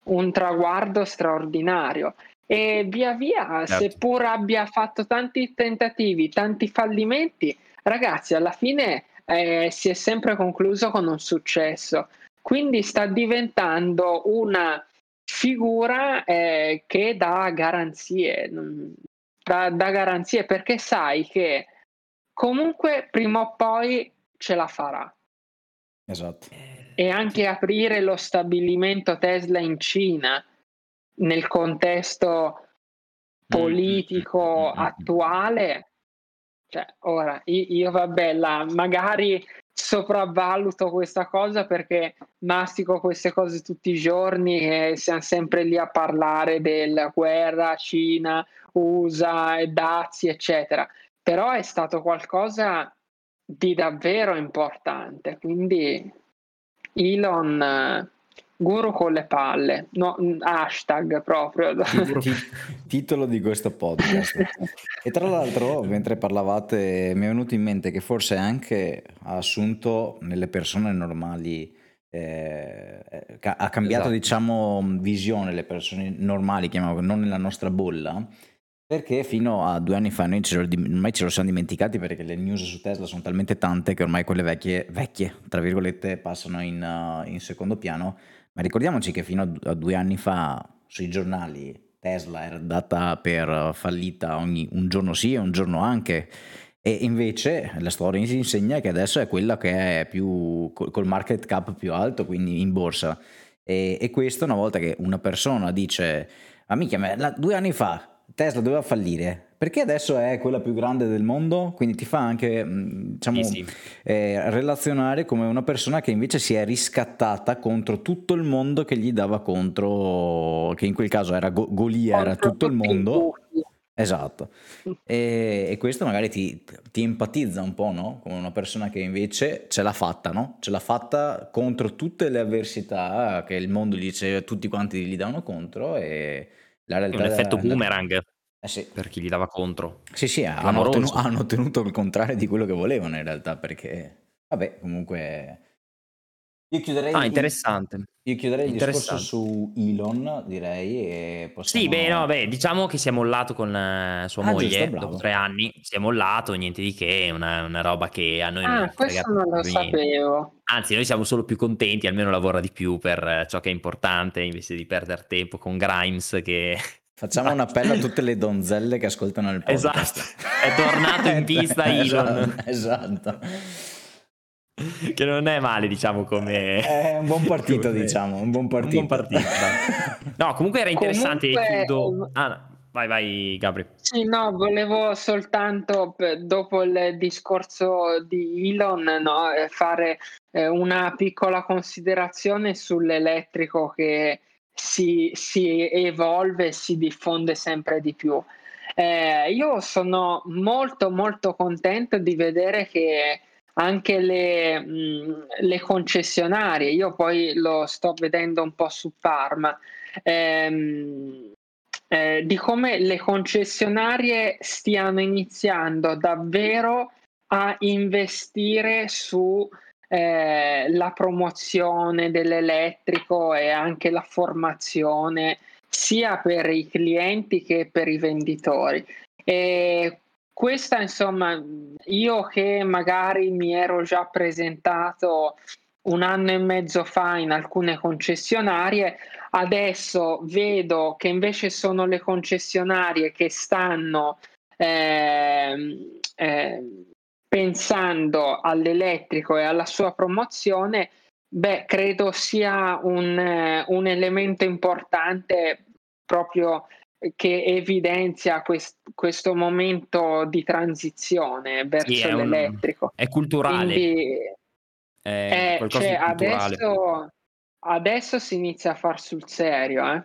un traguardo straordinario. E via via, certo. seppur abbia fatto tanti tentativi, tanti fallimenti, ragazzi, alla fine eh, si è sempre concluso con un successo. Quindi sta diventando una figura eh, che dà garanzie, dà, dà garanzie perché sai che comunque prima o poi ce la farà. Esatto. E anche aprire lo stabilimento Tesla in Cina nel contesto politico attuale cioè, ora, io, vabbè, la, magari sopravvaluto questa cosa perché mastico queste cose tutti i giorni e siamo sempre lì a parlare della guerra Cina, USA dazi, eccetera. Però è stato qualcosa di davvero importante. Quindi Elon Guru con le palle, no, hashtag proprio. *laughs* titolo di questo podcast. e tra l'altro, mentre parlavate, mi è venuto in mente che forse anche ha assunto nelle persone normali, eh, ha cambiato esatto. diciamo visione le persone normali, chiamiamo, non nella nostra bolla, perché fino a due anni fa noi ce lo, ormai ce lo siamo dimenticati perché le news su Tesla sono talmente tante che ormai quelle vecchie, vecchie tra virgolette, passano in, uh, in secondo piano ma ricordiamoci che fino a due anni fa sui giornali Tesla era data per fallita ogni, un giorno sì e un giorno anche. E invece la storia si insegna che adesso è quella che è più col market cap più alto, quindi in borsa. E, e questo una volta che una persona dice, amica, due anni fa Tesla doveva fallire, perché adesso è quella più grande del mondo, quindi ti fa anche mm, diciamo, sì, sì. Eh, relazionare come una persona che invece si è riscattata contro tutto il mondo che gli dava contro, che in quel caso era Go- Golia, era tutto il mondo. Esatto, e, e, questo magari ti, ti, empatizza un po', no? Come una persona che invece ce l'ha fatta, no? Ce l'ha fatta contro tutte le avversità che il mondo gli dice, tutti quanti gli davano contro e la realtà è un effetto boomerang. Eh sì. Per chi gli dava contro. Sì, sì, hanno ottenuto, *laughs* hanno ottenuto, il contrario di quello che volevano in realtà, perché, vabbè, comunque... Io chiuderei... Ah, interessante. Io chiuderei il discorso su Elon, direi, e possiamo... Sì, beh, no, beh, diciamo che si è mollato con uh, sua ah, moglie, giusto, dopo tre anni, si è mollato, niente di che, una, una roba che a noi ah, non questo non lo sapevo. Anzi, noi siamo solo più contenti, almeno lavora di più per ciò che è importante, invece di perdere tempo con Grimes che Facciamo un appello a tutte le donzelle che ascoltano il podcast. Esatto, è tornato in *laughs* pista Elon. Esatto. Che non è male, diciamo, come... È un buon partito, come... diciamo, un buon partito. Un buon partito. no, comunque era interessante. Comunque... Chiudo... Ah, vai, vai, Gabri. Sì, no, volevo soltanto, dopo il discorso di Elon, no, fare eh, una piccola considerazione sull'elettrico che si, si evolve e si diffonde sempre di più. Eh, io sono molto molto contento di vedere che anche le, mh, le, concessionarie, io poi lo sto vedendo un po' su Parma, ehm, eh, di come le concessionarie stiano iniziando davvero a investire su eh, la promozione dell'elettrico e anche la formazione sia per i clienti che per i venditori. E questa insomma, io che magari mi ero già presentato un anno e mezzo fa in alcune concessionarie, adesso vedo che invece sono le concessionarie che stanno eh, eh, pensando all'elettrico e alla sua promozione, beh, credo sia un, eh, un elemento importante proprio che evidenzia quest, questo momento di transizione verso sì, è l'elettrico. Un, è culturale. Quindi, è eh, cioè, adesso, adesso si inizia a far sul serio, eh.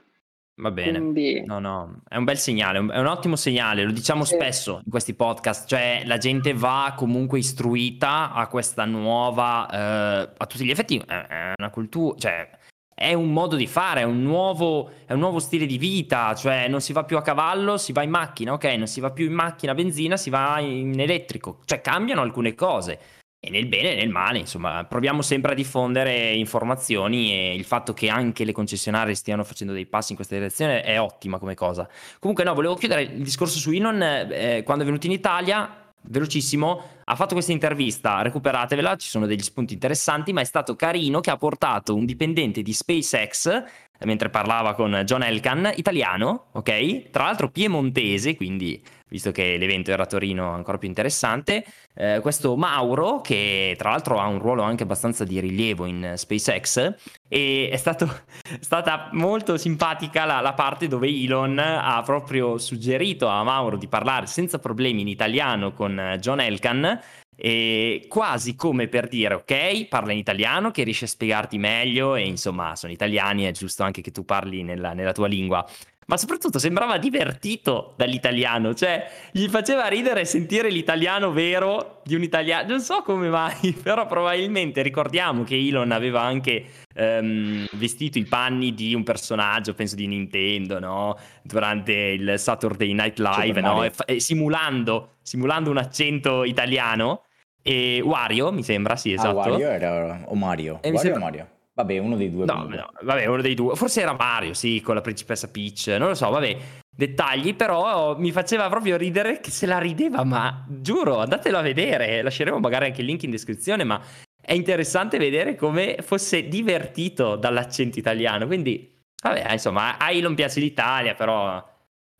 Va bene. Quindi... No, no, è un bel segnale, è un ottimo segnale, lo diciamo sì. spesso in questi podcast, cioè la gente va comunque istruita a questa nuova, eh, a tutti gli effetti, è una cultura, cioè è un modo di fare, è un, nuovo, è un nuovo stile di vita, cioè non si va più a cavallo, si va in macchina, ok? Non si va più in macchina a benzina, si va in elettrico, cioè cambiano alcune cose. E nel bene e nel male, insomma, proviamo sempre a diffondere informazioni e il fatto che anche le concessionarie stiano facendo dei passi in questa direzione è ottima come cosa. Comunque no, volevo chiudere il discorso su Elon, eh, quando è venuto in Italia velocissimo, ha fatto questa intervista, recuperatevela, ci sono degli spunti interessanti, ma è stato carino che ha portato un dipendente di SpaceX, mentre parlava con John Elkan, italiano, ok? Tra l'altro piemontese, quindi visto che l'evento era a Torino ancora più interessante, eh, questo Mauro, che tra l'altro ha un ruolo anche abbastanza di rilievo in SpaceX, e è stato, *laughs* stata molto simpatica la, la, parte dove Elon ha proprio suggerito a Mauro di parlare senza problemi in italiano con John Elkan, e quasi come per dire ok parla in italiano che riesce a spiegarti meglio e insomma sono italiani è giusto anche che tu parli nella, nella tua lingua ma soprattutto sembrava divertito dall'italiano, cioè gli faceva ridere sentire l'italiano vero di un italiano, non so come mai, *laughs* però probabilmente ricordiamo che Elon aveva anche um, vestito i panni di un personaggio, penso di Nintendo, no? Durante il Saturday Night Live, no? e, e simulando, simulando un accento italiano. E Wario, mi sembra, sì, ah, esatto. Ah, Wario era o Mario? E Wario sembra... o Mario? Vabbè, uno dei due. No, no, vabbè, uno dei due. Forse era Mario, sì, con la principessa Peach. Non lo so, vabbè. Dettagli, però mi faceva proprio ridere che se la rideva, ma giuro, andatelo a vedere. Lasceremo magari anche il link in descrizione, ma è interessante vedere come fosse divertito dall'accento italiano. Quindi, vabbè, insomma, a Elon piace l'Italia, però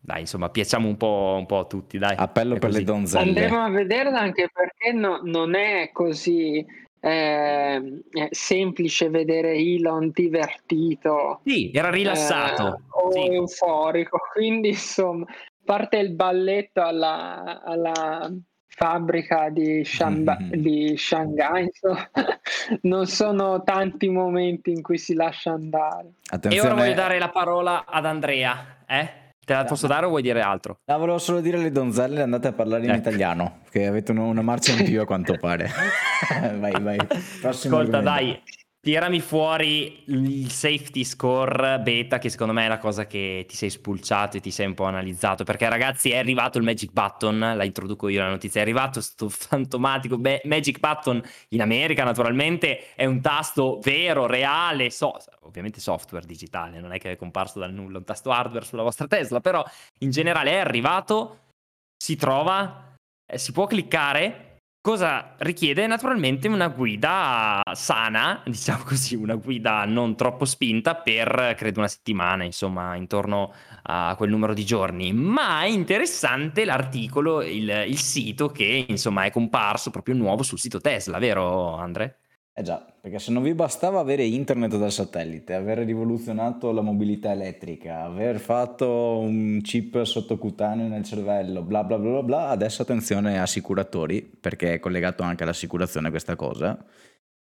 dai, insomma, piacciamo un po', un po', a tutti, dai. Appello per le donzelle. Andremo a vederla anche perché no, non è così eh, semplice vedere Elon divertito. Sì, era rilassato. Eh, o sì. euforico. *laughs* Quindi, insomma, parte il balletto alla, alla fabbrica di, Shamba, mm-hmm. di Shanghai. Insomma. *laughs* non sono tanti momenti in cui si lascia andare. Attenzione. E ora voglio dare la parola ad Andrea. Eh? Te la posso dare o vuoi dire altro? No, volevo solo dire alle donzelle andate a parlare in ecco. italiano, che avete una marcia in più a quanto pare. *laughs* vai, vai. Prossimo Ascolta, argomento. dai, Tirami fuori il safety score beta, che secondo me è la cosa che ti sei spulciato e ti sei un po' analizzato. Perché, ragazzi, è arrivato il Magic Button. La introduco io la notizia. È arrivato questo *laughs* fantomatico Be- Magic Button in America, naturalmente. È un tasto vero, reale, so- ovviamente software digitale. Non è che è comparso dal nulla un tasto hardware sulla vostra Tesla. Però in generale è arrivato, si trova, eh, si può cliccare Cosa richiede naturalmente una guida sana, diciamo così, una guida non troppo spinta per credo una settimana, insomma, intorno a quel numero di giorni. Ma è interessante l'articolo, il, il sito che insomma è comparso proprio nuovo sul sito Tesla, vero Andre? Eh già, perché se non vi bastava avere internet dal satellite, aver rivoluzionato la mobilità elettrica, aver fatto un chip sottocutaneo nel cervello, bla bla bla bla, adesso attenzione assicuratori, perché è collegato anche all'assicurazione questa cosa.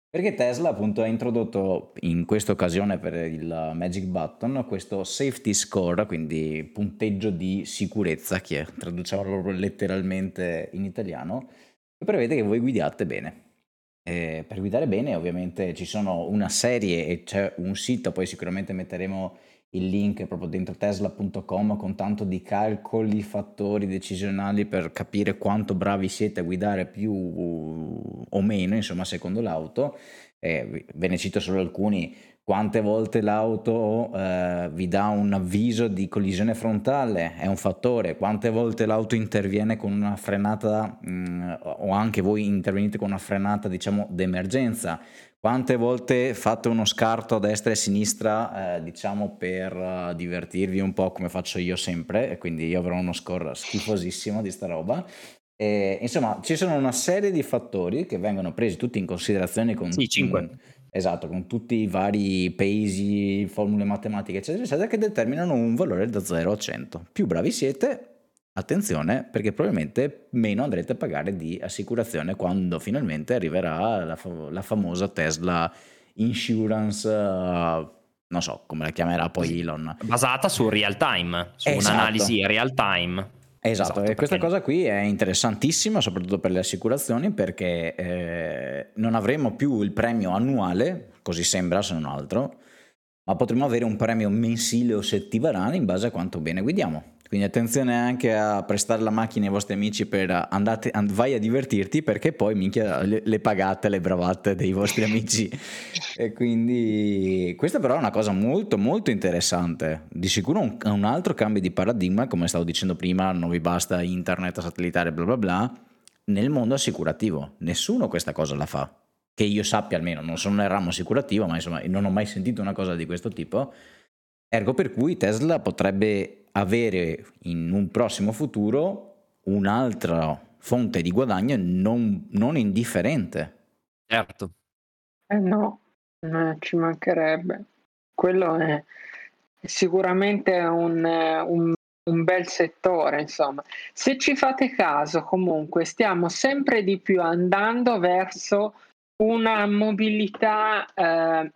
Perché Tesla appunto ha introdotto in questa occasione per il Magic Button questo safety score, quindi punteggio di sicurezza, che traduciamo proprio letteralmente in italiano, che prevede che voi guidiate bene. Eh, per guidare bene ovviamente ci sono una serie e c'è un sito, poi sicuramente metteremo il link proprio dentro tesla.com con tanto di calcoli, fattori decisionali per capire quanto bravi siete a guidare più o meno, insomma, secondo l'auto. Eh, ve ne cito solo alcuni quante volte l'auto eh, vi dà un avviso di collisione frontale è un fattore, quante volte l'auto interviene con una frenata mh, mm, o anche voi intervenite con una frenata diciamo d'emergenza, quante volte fate uno scarto a destra e a sinistra eh, diciamo per uh, divertirvi un po' come faccio io sempre e quindi io avrò uno score schifosissimo di sta roba. E, insomma, ci sono una serie di fattori che vengono presi tutti in considerazione con... Sì, 5 Esatto, con tutti i vari pesi, formule matematiche, eccetera, eccetera, che determinano un valore da 0 a 100. Più bravi siete, attenzione perché probabilmente meno andrete a pagare di assicurazione quando finalmente arriverà la, fa- la famosa Tesla Insurance, uh, non so come la chiamerà poi Elon. Basata su real time, su esatto. un'analisi real time. Esatto, esatto e questa cosa qui è interessantissima soprattutto per le assicurazioni perché eh, non avremo più il premio annuale, così sembra se non altro, ma potremo avere un premio mensile o settimanale in base a quanto bene guidiamo. Quindi attenzione anche a prestare la macchina ai vostri amici per andate, and, vai a divertirti perché poi minchia le, le pagate le bravate dei vostri *laughs* amici. e quindi questa però è una cosa molto molto interessante. Di sicuro un, un altro cambio di paradigma, come stavo dicendo prima, non vi basta internet satellitare bla bla bla, nel mondo assicurativo. Nessuno questa cosa la fa. Che io sappia almeno, non sono nel ramo assicurativo, ma insomma non ho mai sentito una cosa di questo tipo. Ergo per cui Tesla potrebbe avere in un prossimo futuro un'altra fonte di guadagno non, non indifferente. Certo. Eh no, eh, ci mancherebbe. Quello è sicuramente un, un, un, bel settore, insomma. Se ci fate caso, comunque, stiamo sempre di più andando verso una mobilità eh,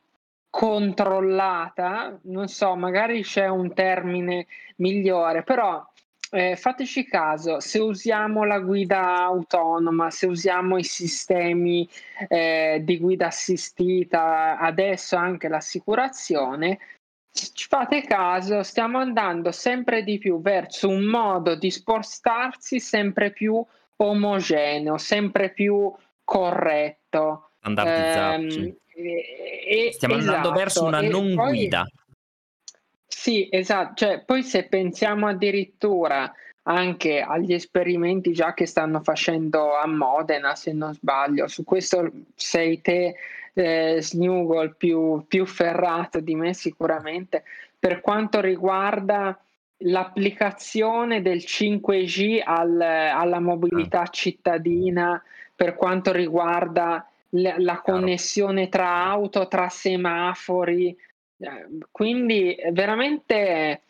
controllata, non so, magari c'è un termine migliore, però eh, fateci caso, se usiamo la guida autonoma, se usiamo i sistemi eh, di guida assistita, adesso anche l'assicurazione, ci fate caso, stiamo andando sempre di più verso un modo di spostarsi sempre più omogeneo, sempre più corretto. Standardizzato. Ehm, e, Stiamo esatto, andando verso una non poi, guida. Sì, esatto. Cioè, poi se pensiamo addirittura anche agli esperimenti già che stanno facendo a Modena, se non sbaglio, su questo sei te, eh, Snugol, più, più ferrato di me sicuramente, per quanto riguarda l'applicazione del 5G al, alla mobilità ah. cittadina, per quanto riguarda la connessione tra auto, tra semafori. Eh, quindi veramente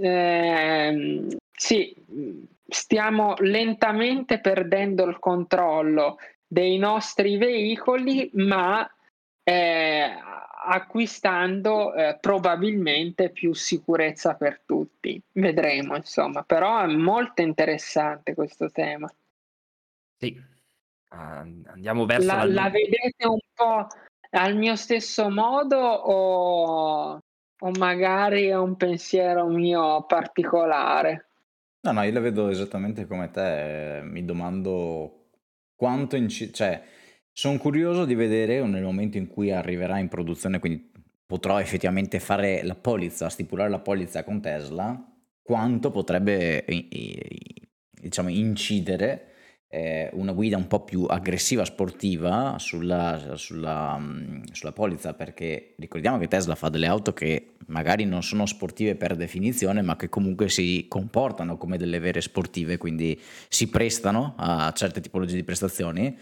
eh, sì, stiamo lentamente perdendo il controllo dei nostri veicoli, ma eh, acquistando eh, probabilmente più sicurezza per tutti. Vedremo, insomma, però è molto interessante questo tema. Sì, andiamo verso la, la, la vedete un po' al mio stesso modo o, o magari è un pensiero mio particolare? No, no, io la vedo esattamente come te. Mi domando quanto incide. Cioè, sono curioso di vedere nel momento in cui arriverà in produzione, quindi potrò effettivamente fare la polizza, stipulare la polizza con Tesla, quanto potrebbe, diciamo, incidere una guida un po' più aggressiva, sportiva sulla, sulla, mm, sulla, polizza, perché ricordiamo che Tesla fa delle auto che magari non sono sportive per definizione, ma che comunque si comportano come delle vere sportive, quindi si prestano a certe tipologie di prestazioni.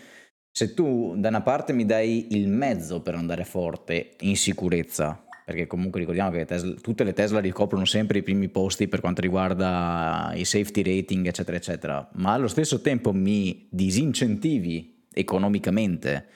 Se tu da una parte mi dai il mezzo per andare forte in sicurezza, perché comunque ricordiamo che Tesla, tutte le Tesla ricoprono sempre i primi posti per quanto riguarda i safety rating, eccetera, eccetera, ma allo stesso tempo mi disincentivi economicamente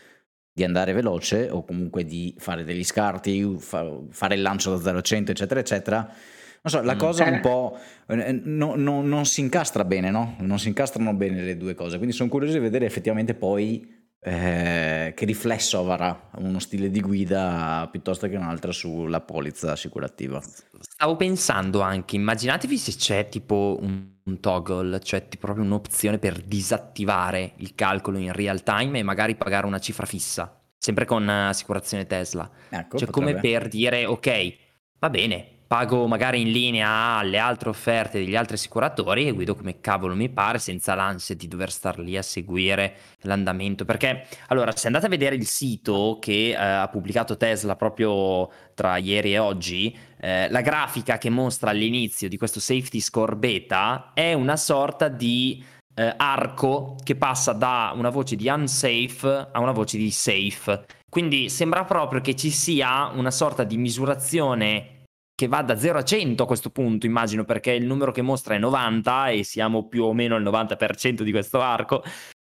di andare veloce o comunque di fare degli scarti, fa, fare il lancio da 0 a 100, eccetera, eccetera. Non so, la mm. cosa un po' eh, no, no, non si incastra bene, no? Non si incastrano bene le due cose, quindi sono curioso di vedere effettivamente poi eh, che riflesso avrà uno stile di guida piuttosto che un'altra sulla polizza assicurativa. Stavo pensando anche, immaginatevi se c'è tipo un, un toggle, cioè tipo proprio un'opzione per disattivare il calcolo in real time e magari pagare una cifra fissa, sempre con assicurazione Tesla. Ecco, cioè potrebbe. come per dire ok, va bene, pago magari in linea alle altre offerte degli altri assicuratori e guido come cavolo mi pare senza l'ansia di dover star lì a seguire l'andamento. Perché allora se andate a vedere il sito che eh, ha pubblicato Tesla proprio tra ieri e oggi eh, la grafica che mostra all'inizio di questo safety score beta è una sorta di eh, arco che passa da una voce di unsafe a una voce di safe. Quindi sembra proprio che ci sia una sorta di misurazione che va da 0 a 100 a questo punto, immagino, perché il numero che mostra è 90 e siamo più o meno al 90% di questo arco.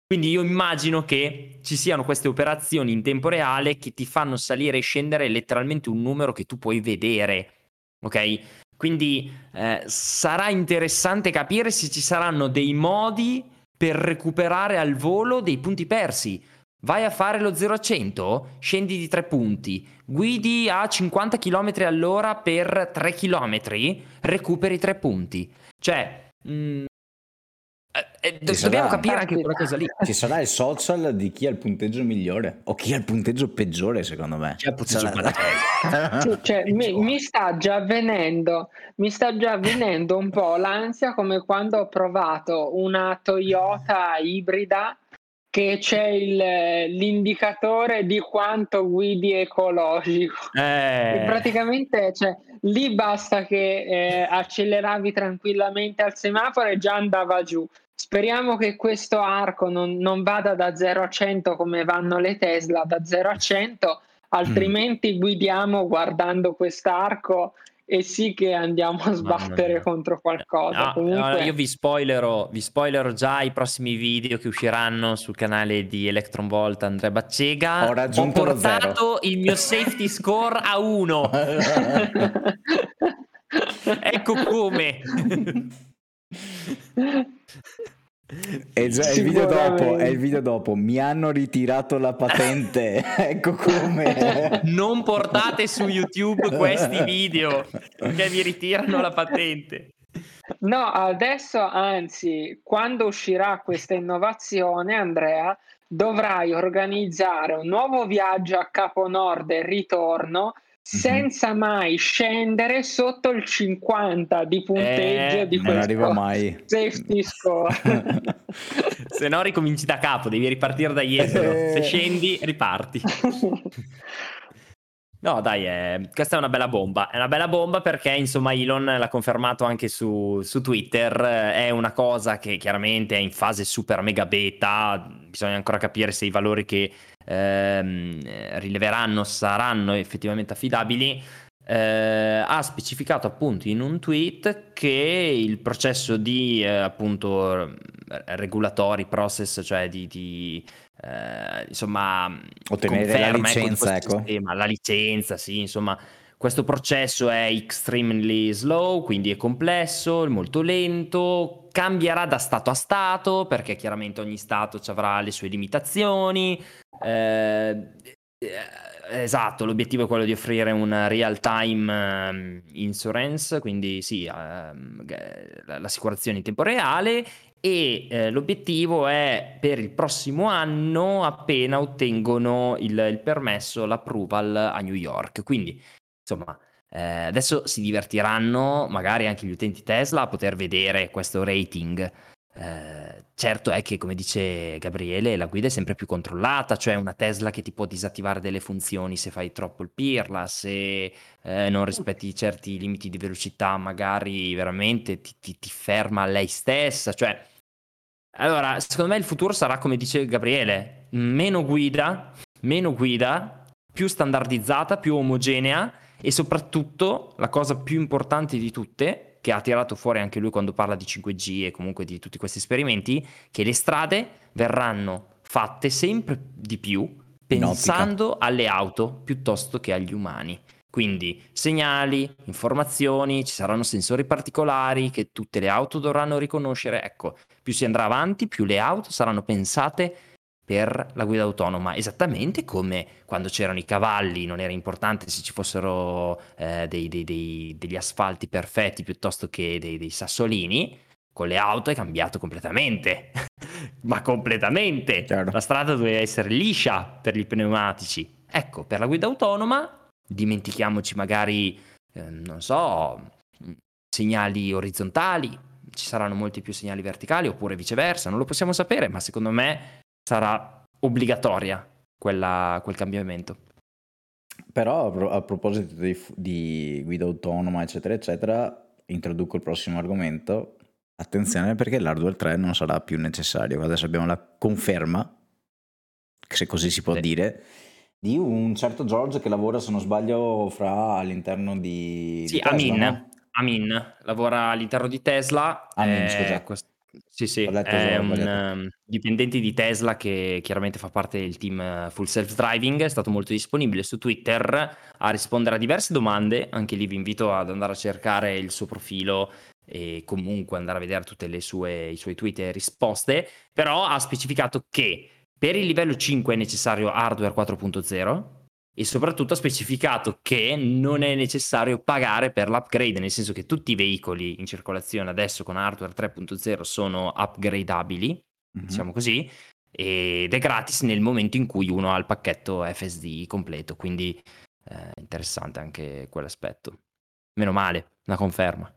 Quindi io immagino che ci siano queste operazioni in tempo reale che ti fanno salire e scendere letteralmente un numero che tu puoi vedere. Ok? Quindi eh, sarà interessante capire se ci saranno dei modi per recuperare al volo dei punti persi. Vai a fare lo 0 a 100, scendi di 3 punti, guidi a 50 km all'ora per 3 km, recuperi 3 punti. Cioè, mh, mm, eh, eh, do- dobbiamo capire anche quella cosa lì. Ci sarà il social di chi ha il punteggio migliore o chi ha il punteggio peggiore, secondo me. Chi ha il punteggio cioè, *laughs* cioè, mi, mi, sta già avvenendo, mi sta già avvenendo un po' l'ansia come quando ho provato una Toyota ibrida che c'è il, l'indicatore di quanto guidi ecologico. Eh. praticamente cioè, lì basta che eh, acceleravi tranquillamente al semaforo e già andava giù. Speriamo che questo arco non, non, vada da 0 a 100 come vanno le Tesla, da 0 a 100, altrimenti mm. guidiamo guardando quest'arco e sì che andiamo a sbattere contro qualcosa. No, Comunque... io vi spoilerò, vi spoilerò già i prossimi video che usciranno sul canale di Electron Volt Andrea Baccega. Ho raggiunto Ho portato il mio safety score a 1. *laughs* ecco come. *laughs* È, già, è, il video dopo, è il video dopo, mi hanno ritirato la patente, *laughs* ecco come. Non portate su YouTube questi video che vi ritirano la patente. No, adesso anzi, quando uscirà questa innovazione, Andrea, dovrai organizzare un nuovo viaggio a Capo Nord e ritorno senza mai scendere sotto il 50 di punteggio eh, di questo non arriva mai. safety score. *laughs* Se no ricominci da capo, devi ripartire da Jesolo. Eh. Se scendi, riparti. No, dai, eh, questa è una bella bomba. È una bella bomba perché, insomma, Elon l'ha confermato anche su, su Twitter. È una cosa che chiaramente è in fase super mega beta. Bisogna ancora capire se i valori che ehm, rileveranno saranno effettivamente affidabili, eh, ha specificato appunto in un tweet che il processo di eh, appunto regulatori process, cioè di, di eh, insomma ottenere la ecco, licenza, ecco, sistema, la licenza, sì, insomma questo processo è extremely slow, quindi è complesso, molto lento, cambierà da stato a stato perché chiaramente ogni stato avrà le sue limitazioni. Eh, esatto, l'obiettivo è quello di offrire un real time um, insurance, quindi sì, um, l'assicurazione in tempo reale e eh, l'obiettivo è per il prossimo anno appena ottengono il, il permesso, l'approval a New York. Quindi insomma, eh, adesso si divertiranno magari anche gli utenti Tesla a poter vedere questo rating. Eh, certo è che, come dice Gabriele, la guida è sempre più controllata, cioè una Tesla che ti può disattivare delle funzioni se fai troppo il pirla, se eh, non rispetti certi limiti di velocità, magari veramente ti, ti, ti ferma lei stessa. Cioè, allora, secondo me il futuro sarà come dice Gabriele: meno guida, meno guida, più standardizzata, più omogenea e soprattutto la cosa più importante di tutte, che ha tirato fuori anche lui quando parla di 5G e comunque di tutti questi esperimenti, che le strade verranno fatte sempre di più pensando alle auto piuttosto che agli umani. Quindi segnali, informazioni, ci saranno sensori particolari che tutte le auto dovranno riconoscere. Ecco, più si andrà avanti, più le auto saranno pensate per la guida autonoma, esattamente come quando c'erano i cavalli, non era importante se ci fossero eh, dei, dei, dei, degli asfalti perfetti piuttosto che dei, sassolini, con le auto è cambiato completamente, *laughs* ma completamente. Chiaro. La strada doveva essere liscia per gli pneumatici. Ecco, per la guida autonoma dimentichiamoci magari, eh, non so, segnali orizzontali, ci saranno molti più segnali verticali oppure viceversa, non lo possiamo sapere, ma secondo me sarà obbligatoria quella, quel cambiamento. Però a proposito di, di, guida autonoma, eccetera, eccetera, introduco il prossimo argomento. Attenzione perché l'hardware 3 non sarà più necessario. Adesso abbiamo la conferma, se così si può sì. dire, di un certo George che lavora, se non sbaglio, fra all'interno di... Sì, di Tesla, Amin. no? Amin lavora all'interno di Tesla. Amin, eh, scusa. quest- sì, sì, Ho letto è un sbagliato. ehm, dipendente di Tesla che chiaramente fa parte del team eh, Full Self Driving, è stato molto disponibile su Twitter a rispondere a diverse domande, anche lì vi invito ad andare a cercare il suo profilo e comunque andare a vedere tutti i suoi tweet e risposte, però ha specificato che per il livello 5 è necessario hardware 4.0 e soprattutto ha specificato che non è necessario pagare per l'upgrade, nel senso che tutti i veicoli in circolazione adesso con hardware 3.0 sono upgradeabili, Mhm. diciamo così, ed è gratis nel momento in cui uno ha il pacchetto FSD completo, quindi eh, interessante anche quell'aspetto. Meno male, una conferma.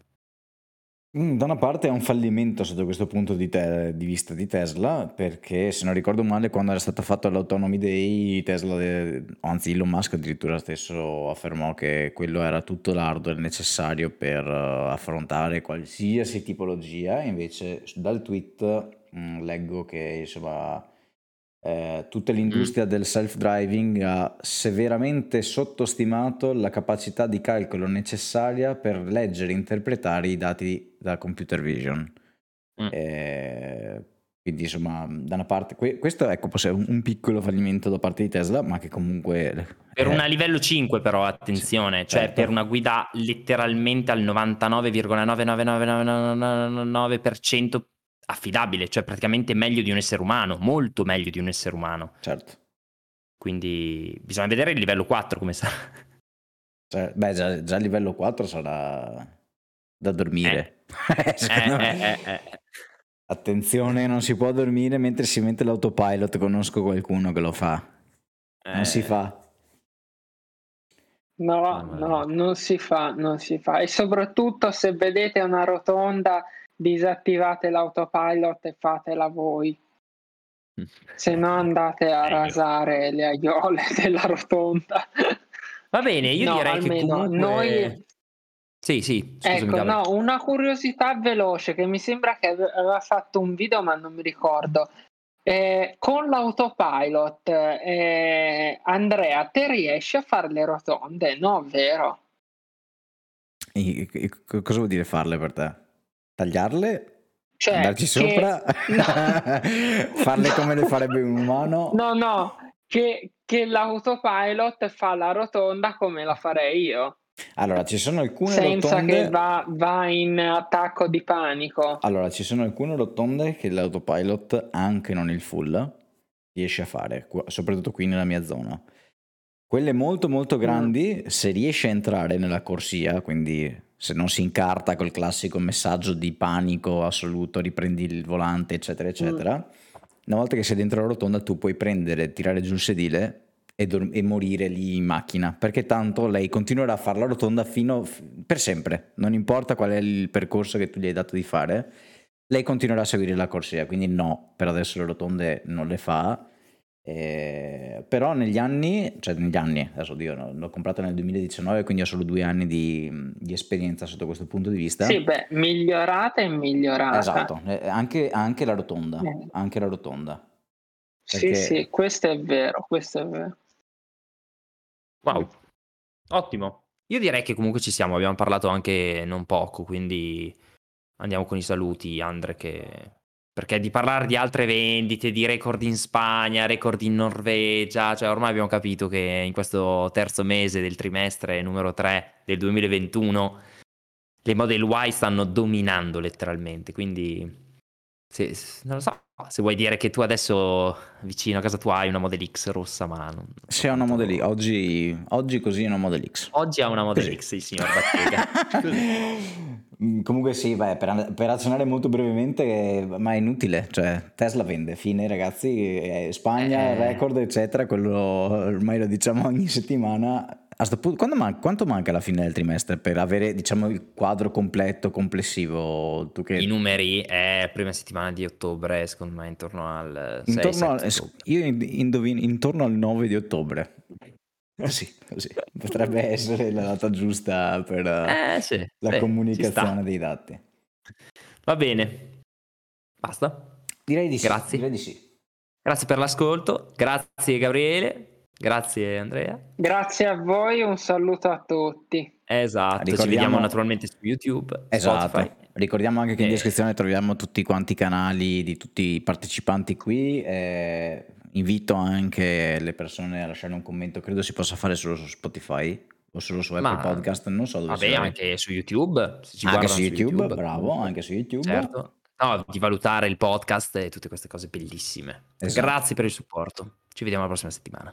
Mm, Da una parte è un fallimento sotto questo punto di, te- di vista di Tesla, perché se non ricordo male, quando era stato fatto l'Autonomy Day, Tesla, eh, anzi Elon Musk addirittura stesso affermò che quello era tutto l'hardware necessario per eh, affrontare qualsiasi tipologia, invece dal tweet mm, leggo che insomma eh, tutta l'industria del self-driving ha severamente sottostimato la capacità di calcolo necessaria per leggere e interpretare i dati da computer vision. Mm. Eh, quindi insomma, da una parte, que- questo ecco, essere un, piccolo fallimento da parte di Tesla, ma che comunque... Per eh, una livello 5 però, attenzione, cioè certo. per una guida letteralmente al 99,99999% affidabile, cioè praticamente meglio di un essere umano, molto meglio di un essere umano. Certo. Quindi bisogna vedere il livello 4 come sarà. Cioè, beh, già, già a livello 4 sarà da dormire. Eh, *laughs* Secondo me. eh, eh, eh. Attenzione, non si può dormire mentre si mette l'autopilot. Conosco qualcuno che lo fa. Non si Eh, fa. No, mia. no, non si fa, non si fa. E soprattutto se vedete una rotonda, disattivate l'autopilot e fatela voi. Se no andate a rasare le aiole *laughs* della rotonda. Va bene, io No, direi che comunque... noi- Sì, sì, scusami Ecco, no, una curiosità veloce che mi sembra che ave- aveva fatto un video, ma non mi ricordo. Eh, con l'autopilot, eh, Andrea, te riesci a fare le rotonde? No, vero? E- e- co- cosa vuol dire farle per te? Tagliarle? Cioè, Andarci che- sopra? No. *laughs* Farle come le farebbe un umano? No, no, che, che l'autopilot fa la rotonda come la farei io, Allora, ci sono alcune senza rotonde... che va, va in attacco di panico. Allora, ci sono alcune rotonde che l'autopilot, anche non il full, riesce a fare, soprattutto qui nella mia zona. Quelle molto molto grandi, se riesce a entrare nella corsia, quindi se non si incarta col classico messaggio di panico assoluto, riprendi il volante, eccetera, eccetera, una volta che sei dentro la rotonda tu puoi prendere, tirare giù il sedile e, dor- e morire lì in macchina, perché tanto lei continuerà a fare la rotonda fino per sempre, non importa qual è il percorso che tu gli hai dato di fare, lei continuerà a seguire la corsia, quindi no, per adesso le rotonde non le fa. Eh, però negli anni, cioè negli anni, adesso Dio, no, l'ho comprata nel 2019, quindi ho solo due anni di, di esperienza sotto questo punto di vista. Sì, beh, migliorata e migliorata. Esatto, eh, anche, anche la rotonda, Eh. anche la rotonda. Sì, Perché- sì, questo è vero, questo è vero. Wow, ottimo. Io direi che comunque ci siamo, abbiamo parlato anche non poco, quindi andiamo con i saluti, Andre, che... perché di parlare di altre vendite, di record in Spagna, record in Norvegia, cioè ormai abbiamo capito che in questo terzo mese del trimestre numero 3 del 2021 le Model Y stanno dominando letteralmente, quindi se, non lo so, se vuoi dire che tu adesso vicino a casa tua hai una Model X rossa, ma non... Se è una Model X, oggi, oggi così è una Model X. Oggi ha una Model Così. X, il signor Battega. *laughs* Mm, Comunque sì, beh, per, per azionare molto brevemente, ma è inutile, cioè Tesla vende, fine ragazzi, eh, Spagna, Eh. record eccetera, quello ormai lo diciamo ogni settimana. Punto, man- quanto manca alla fine del trimestre per avere diciamo il quadro completo, complessivo? Che... I numeri è prima settimana di ottobre, secondo me intorno al 6 Intorno al- 7 ottobre. io in- indovino intorno al 9 di ottobre. Così, così. Potrebbe essere la data giusta per eh, Eh sì, la sì, comunicazione dei dati. Va bene. Basta. Direi di sì. Grazie. Direi di sì. Grazie per l'ascolto, grazie Gabriele. Grazie Andrea. Grazie a voi, un saluto a tutti. Esatto, Ricordiamo... ci vediamo naturalmente su YouTube, esatto. Spotify. Ricordiamo anche che in descrizione troviamo tutti quanti i canali di tutti i partecipanti qui. Eh, invito anche le persone a lasciare un commento, credo si possa fare solo su Spotify o solo su Apple Ma, Podcast, non so dove Vabbè, anche su YouTube. anche su YouTube, su YouTube, bravo, anche su YouTube. Certo. No, di valutare il podcast e tutte queste cose bellissime. Esatto. Grazie per il supporto. Ci vediamo la prossima settimana.